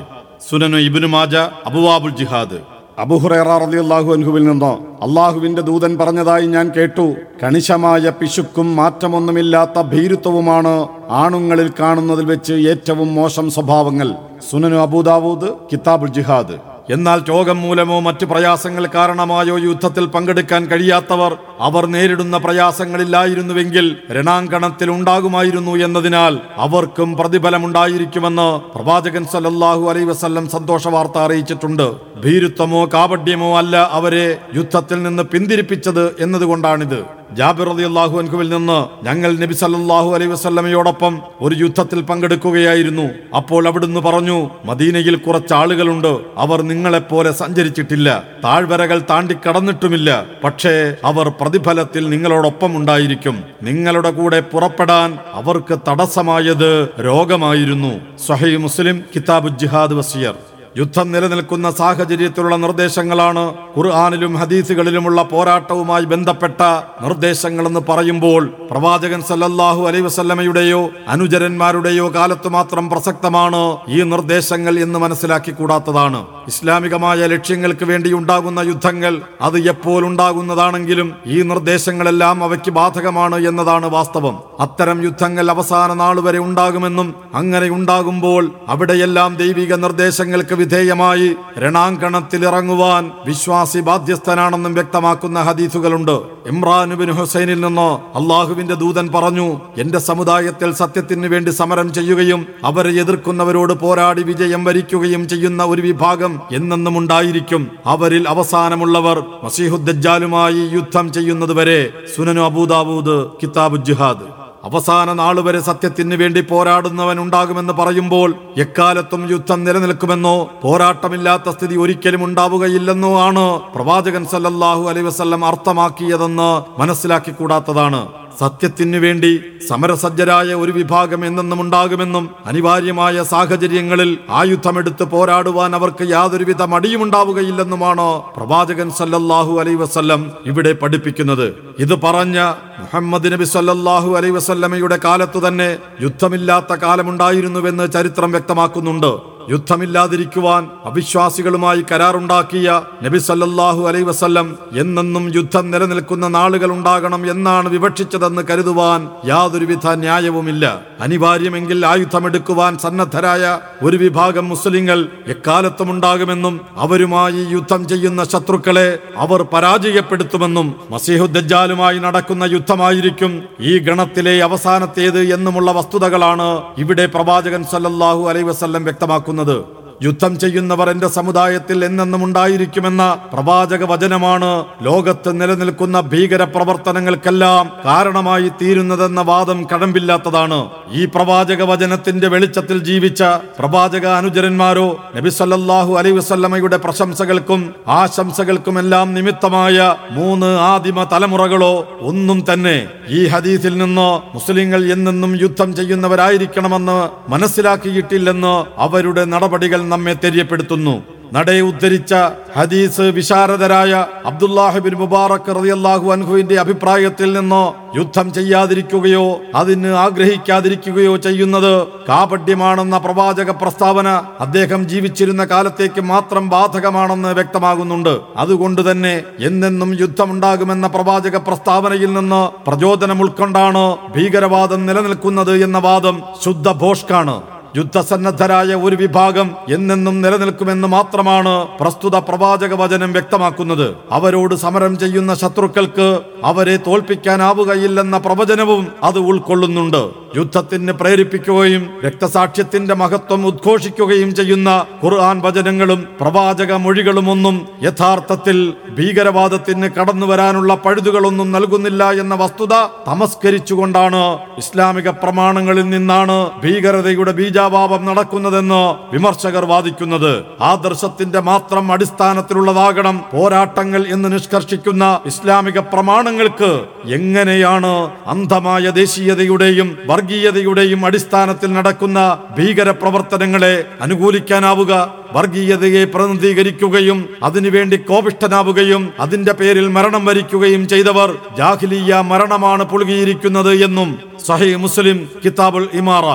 സുനനു ഇബിനു മാജ അബുവാബുൽ ജിഹാദ്. അബുഹുറേറ റളിയല്ലാഹു അൻഹുവിൽ നിന്നോ അള്ളാഹുവിന്റെ ദൂതൻ പറഞ്ഞതായി ഞാൻ കേട്ടു. കണിശമായ പിശുക്കും മാറ്റമൊന്നുമില്ലാത്ത ഭീരുത്വവുമാണ് ആണുങ്ങളിൽ കാണുന്നതിൽ വെച്ച് ഏറ്റവും മോശം സ്വഭാവങ്ങൾ. സുനനു അബൂദാവൂദ് കിതാബുൽ ജിഹാദ്. എന്നാൽ രോഗം മൂലമോ മറ്റു പ്രയാസങ്ങൾ കാരണമായോ യുദ്ധത്തിൽ പങ്കെടുക്കാൻ കഴിയാത്തവർ അവർ നേരിടുന്ന പ്രയാസങ്ങളില്ലായിരുന്നുവെങ്കിൽ രണാങ്കണത്തിൽ ഉണ്ടാകുമായിരുന്നു എന്നതിനാൽ അവർക്കും പ്രതിഫലമുണ്ടായിരിക്കുമെന്ന് പ്രവാചകൻ സല്ലല്ലാഹു അലൈ വസല്ലം സന്തോഷ വാർത്ത അറിയിച്ചിട്ടുണ്ട്. ഭീരുത്വമോ കാപഡ്യമോ അല്ല അവരെ യുദ്ധത്തിൽ നിന്ന് പിന്തിരിപ്പിച്ചത് എന്നതുകൊണ്ടാണിത്. ജാബിർ അലി അള്ളാഹു അൻഹുവിൽ നിന്ന് ഞങ്ങൾ നബി സല്ലാഹു അലൈഹി വസ്ലമയോടൊപ്പം ഒരു യുദ്ധത്തിൽ പങ്കെടുക്കുകയായിരുന്നു. അപ്പോൾ അവിടുന്ന് പറഞ്ഞു മദീനയിൽ കുറച്ച് ആളുകളുണ്ട്. അവർ നിങ്ങളെപ്പോലെ സഞ്ചരിച്ചിട്ടില്ല. താഴ്വരകൾ താണ്ടി കടന്നിട്ടുമില്ല പക്ഷേ അവർ പ്രതിഫലത്തിൽ നിങ്ങളോടൊപ്പം ഉണ്ടായിരിക്കും. നിങ്ങളുടെ കൂടെ പുറപ്പെടാൻ അവർക്ക് തടസ്സമായത് രോഗമായിരുന്നു. സഹൈ മുസ്ലിം കിതാബ് ജിഹാദ് വസിയർ യുദ്ധം നിലനിൽക്കുന്ന സാഹചര്യത്തിലുള്ള നിർദ്ദേശങ്ങളാണ് ഖുർആാനിലും ഹദീസുകളിലുമുള്ള പോരാട്ടവുമായി ബന്ധപ്പെട്ട നിർദ്ദേശങ്ങളെന്ന് പറയുമ്പോൾ പ്രവാചകൻ സല്ലല്ലാഹു അലൈ വസല്ലമയുടെയോ അനുചരന്മാരുടെയോ കാലത്ത് മാത്രം പ്രസക്തമാണ് ഈ നിർദ്ദേശങ്ങൾ എന്ന് മനസ്സിലാക്കിക്കൂടാത്തതാണ്. ഇസ്ലാമികമായ ലക്ഷ്യങ്ങൾക്ക് വേണ്ടി ഉണ്ടാകുന്ന യുദ്ധങ്ങൾ അത് എപ്പോൾ ഉണ്ടാകുന്നതാണെങ്കിലും ഈ നിർദ്ദേശങ്ങളെല്ലാം അവയ്ക്ക് ബാധകമാണ് എന്നതാണ് വാസ്തവം. അത്തരം യുദ്ധങ്ങൾ അവസാന നാൾ വരെ ഉണ്ടാകുമെന്നും അങ്ങനെ ഉണ്ടാകുമ്പോൾ അവിടെയെല്ലാം ദൈവിക നിർദ്ദേശങ്ങൾക്ക് വിധേയമായി രണാങ്കണത്തിൽ ഇറങ്ങുവാൻ വിശ്വാസി ബാധ്യസ്ഥനാണെന്നും വ്യക്തമാക്കുന്ന ഹദീസുകളുണ്ട്. ഇമ്രാൻ ബിൻ ഹുസൈനിൽ നിന്ന് അള്ളാഹുവിന്റെ ദൂതൻ പറഞ്ഞു എന്റെ സമുദായത്തിൽ സത്യത്തിന് വേണ്ടി സമരം ചെയ്യുകയും അവരെ എതിർക്കുന്നവരോട് പോരാടി വിജയം വരിക്കുകയും ചെയ്യുന്ന ഒരു വിഭാഗം എന്നെന്നും ഉണ്ടായിരിക്കും. അവരിൽ അവസാനമുള്ളവർ മസീഹുദ്ദജാലുമായി യുദ്ധം ചെയ്യുന്നതുവരെ സുനനു അബൂദാബൂദ് കിതാബ് ജിഹാദ് അവസാന നാൾ നാളുവരെ സത്യത്തിന് വേണ്ടി പോരാടുന്നവൻ ഉണ്ടാകുമെന്ന് പറയുമ്പോൾ എക്കാലത്തും യുദ്ധം നിലനിൽക്കുമെന്നോ പോരാട്ടമില്ലാത്ത സ്ഥിതി ഒരിക്കലും ഉണ്ടാവുകയില്ലെന്നോ ആണ് പ്രവാചകൻ സല്ലല്ലാഹു അലൈവസം അർത്ഥമാക്കിയതെന്ന് മനസ്സിലാക്കിക്കൂടാത്തതാണ്. സത്യത്തിനു വേണ്ടി സമരസജ്ജരായ ഒരു വിഭാഗം എന്നെന്നും ഉണ്ടാകുമെന്നും അനിവാര്യമായ സാഹചര്യങ്ങളിൽ ആയുധമെടുത്ത് പോരാടുവാൻ അവർക്ക് യാതൊരുവിധ മടിയുമുണ്ടാവുകയില്ലെന്നുമാണ് പ്രവാചകൻ സല്ലല്ലാഹു അലൈ വസല്ലം ഇവിടെ പഠിപ്പിക്കുന്നത്. ഇത് പറഞ്ഞ മുഹമ്മദ് നബി സല്ലല്ലാഹു അലൈ വസല്ലമയുടെ കാലത്തു തന്നെ യുദ്ധമില്ലാത്ത കാലമുണ്ടായിരുന്നുവെന്ന് ചരിത്രം വ്യക്തമാക്കുന്നുണ്ട്. യുദ്ധമില്ലാതിരിക്കുവാൻ അവിശ്വാസികളുമായി കരാറുണ്ടാക്കിയ നബി സല്ലല്ലാഹു അലൈ വസല്ലം എന്നെന്നും യുദ്ധം നിലനിൽക്കുന്ന നാളുകൾ ഉണ്ടാകണം എന്നാണ് വിവക്ഷിച്ചതെന്ന് കരുതുവാൻ യാതൊരുവിധ ന്യായവുമില്ല. അനിവാര്യമെങ്കിൽ ആയുധമെടുക്കുവാൻ സന്നദ്ധരായ ഒരു വിഭാഗം മുസ്ലിങ്ങൾ എക്കാലത്തും ഉണ്ടാകുമെന്നും അവരുമായി യുദ്ധം ചെയ്യുന്ന ശത്രുക്കളെ അവർ പരാജയപ്പെടുത്തുമെന്നും മസീഹുദ്ദജാലുമായി നടക്കുന്ന യുദ്ധമായിരിക്കും ഈ ഗണത്തിലെ അവസാനത്തേത് എന്നുമുള്ള വസ്തുതകളാണ് ഇവിടെ പ്രവാചകൻ സല്ലല്ലാഹു അലൈ വസല്ലം വ്യക്തമാക്കുന്നത്. ഉണ്ടാകുന്നത് യുദ്ധം ചെയ്യുന്നവർ എന്റെ സമുദായത്തിൽ എന്നെന്നും ഉണ്ടായിരിക്കുമെന്ന പ്രവാചക വചനമാണ് ലോകത്ത് നിലനിൽക്കുന്ന ഭീകര പ്രവർത്തനങ്ങൾക്കെല്ലാം കാരണമായി തീരുന്നതെന്ന വാദം കഴമ്പില്ലാത്തതാണ് ഈ പ്രവാചക വചനത്തിന്റെ വെളിച്ചത്തിൽ ജീവിച്ച പ്രവാചക അനുചരന്മാരോ നബി അലൈ അലൈഹി വസല്ലമയുടെ പ്രശംസകൾക്കും ആശംസകൾക്കുമെല്ലാം നിമിത്തമായ മൂന്ന് ആദിമ തലമുറകളോ ഒന്നും തന്നെ ഈ ഹദീസിൽ നിന്ന് മുസ്ലിങ്ങൾ എന്നെന്നും യുദ്ധം ചെയ്യുന്നവരായിരിക്കണമെന്ന് മനസ്സിലാക്കിയിട്ടില്ലെന്ന് അവരുടെ നടപടികൾ നമ്മെ തെര്യപ്പെടുത്തുന്നു. നടയെ ഉദ്ധരിച്ച ഹദീസ് വിശാരദരായ അബ്ദുല്ലാഹിബിൻ മുബാറക് റളിയല്ലാഹു അൻഹുവിന്റെ അഭിപ്രായത്തിൽ നിന്നോ യുദ്ധം ചെയ്യാതിരിക്കുകയോ അതിന് ആഗ്രഹിക്കാതിരിക്കുകയോ ചെയ്യുന്നത് കാപട്യമാണെന്ന പ്രവാചക പ്രസ്താവന അദ്ദേഹം ജീവിച്ചിരുന്ന കാലത്തേക്ക് മാത്രം ബാധകമാണെന്ന് വ്യക്തമാകുന്നുണ്ട്. അതുകൊണ്ട് തന്നെ എന്നെന്നും യുദ്ധമുണ്ടാകുമെന്ന പ്രവാചക പ്രസ്താവനയിൽ നിന്ന് പ്രചോദനം ഉൾക്കൊണ്ടാണ് ഭീകരവാദം നിലനിൽക്കുന്നത് എന്ന വാദം ശുദ്ധ ഭോഷ്കാണ്. യുദ്ധസന്നദ്ധരായ ഒരു വിഭാഗം എന്നെന്നും നിലനിൽക്കുമെന്ന് മാത്രമാണ് പ്രസ്തുത പ്രവാചക വചനം വ്യക്തമാക്കുന്നത്. അവരോട് സമരം ചെയ്യുന്ന ശത്രുക്കൾക്ക് അവരെ തോൽപ്പിക്കാനാവുകയില്ലെന്ന പ്രവചനവും അത് ഉൾക്കൊള്ളുന്നുണ്ട്. യുദ്ധത്തിന് പ്രേരിപ്പിക്കുകയും രക്തസാക്ഷ്യത്തിന്റെ മഹത്വം ഉദ്ഘോഷിക്കുകയും ചെയ്യുന്ന ഖുർആൻ വചനങ്ങളും പ്രവാചക മൊഴികളുമൊന്നും യഥാർത്ഥത്തിൽ ഭീകരവാദത്തിന് കടന്നു വരാനുള്ള പഴുതുകളൊന്നും നൽകുന്നില്ല എന്ന വസ്തുത തമസ്കരിച്ചുകൊണ്ടാണ് ഇസ്ലാമിക പ്രമാണങ്ങളിൽ നിന്നാണ് ഭീകരതയുടെ ബീജാപാപം നടക്കുന്നതെന്ന് വിമർശകർ വാദിക്കുന്നത്. ആദർശത്തിന്റെ മാത്രം അടിസ്ഥാനത്തിലുള്ളതാകണം പോരാട്ടങ്ങൾ എന്ന് നിഷ്കർഷിക്കുന്ന ഇസ്ലാമിക പ്രമാണങ്ങൾക്ക് എങ്ങനെയാണ് അന്ധമായ ദേശീയതയുടെയും വർഗീയതയുടെയും അടിസ്ഥാനത്തിൽ നടക്കുന്ന ഭീകര പ്രവർത്തനങ്ങളെ അനുകൂലിക്കാനാവുക വർഗീയതയെ പ്രതിനിധീകരിക്കുകയും അതിനുവേണ്ടി കോപിഷ്ഠനാവുകയും അതിന്റെ പേരിൽ മരണം വരിക്കുകയും ചെയ്തവർ ജാഹിലിയ മരണമാണ് പുളുകിയിരിക്കുന്നത് എന്നും സഹി മുസ്ലിം കിതാബുൽ ഇമാറ.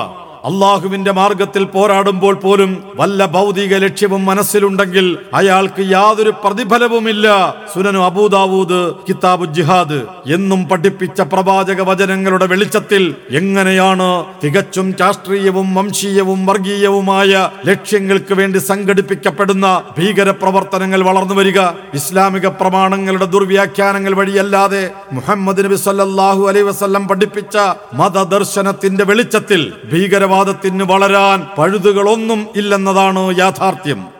അള്ളാഹുവിന്റെ മാർഗത്തിൽ പോരാടുമ്പോൾ പോലും വല്ല ഭൗതിക ലക്ഷ്യവും മനസ്സിലുണ്ടെങ്കിൽ അയാൾക്ക് യാതൊരു പ്രതിഫലവുമില്ല. സുനനു അബൂദാവൂദ് കിതാബു ജിഹാദ് എന്നും പഠിപ്പിച്ച പ്രവാചക വചനങ്ങളുടെ വെളിച്ചത്തിൽ എങ്ങനെയാണ് തികച്ചും രാഷ്ട്രീയവും വംശീയവും വർഗീയവുമായ ലക്ഷ്യങ്ങൾക്ക് വേണ്ടി സംഘടിപ്പിക്കപ്പെടുന്ന ഭീകര പ്രവർത്തനങ്ങൾ വളർന്നു വരിക. ഇസ്ലാമിക പ്രമാണങ്ങളുടെ ദുർവ്യാഖ്യാനങ്ങൾ വഴിയല്ലാതെ മുഹമ്മദ് നബി സല്ലാഹു അലൈഹി വസല്ലം പഠിപ്പിച്ച മതദർശനത്തിന്റെ വെളിച്ചത്തിൽ ഭീകരവാദത്തിന് വളരാൻ പഴുതുകളൊന്നും ഇല്ലെന്നതാണ് യാഥാർത്ഥ്യം.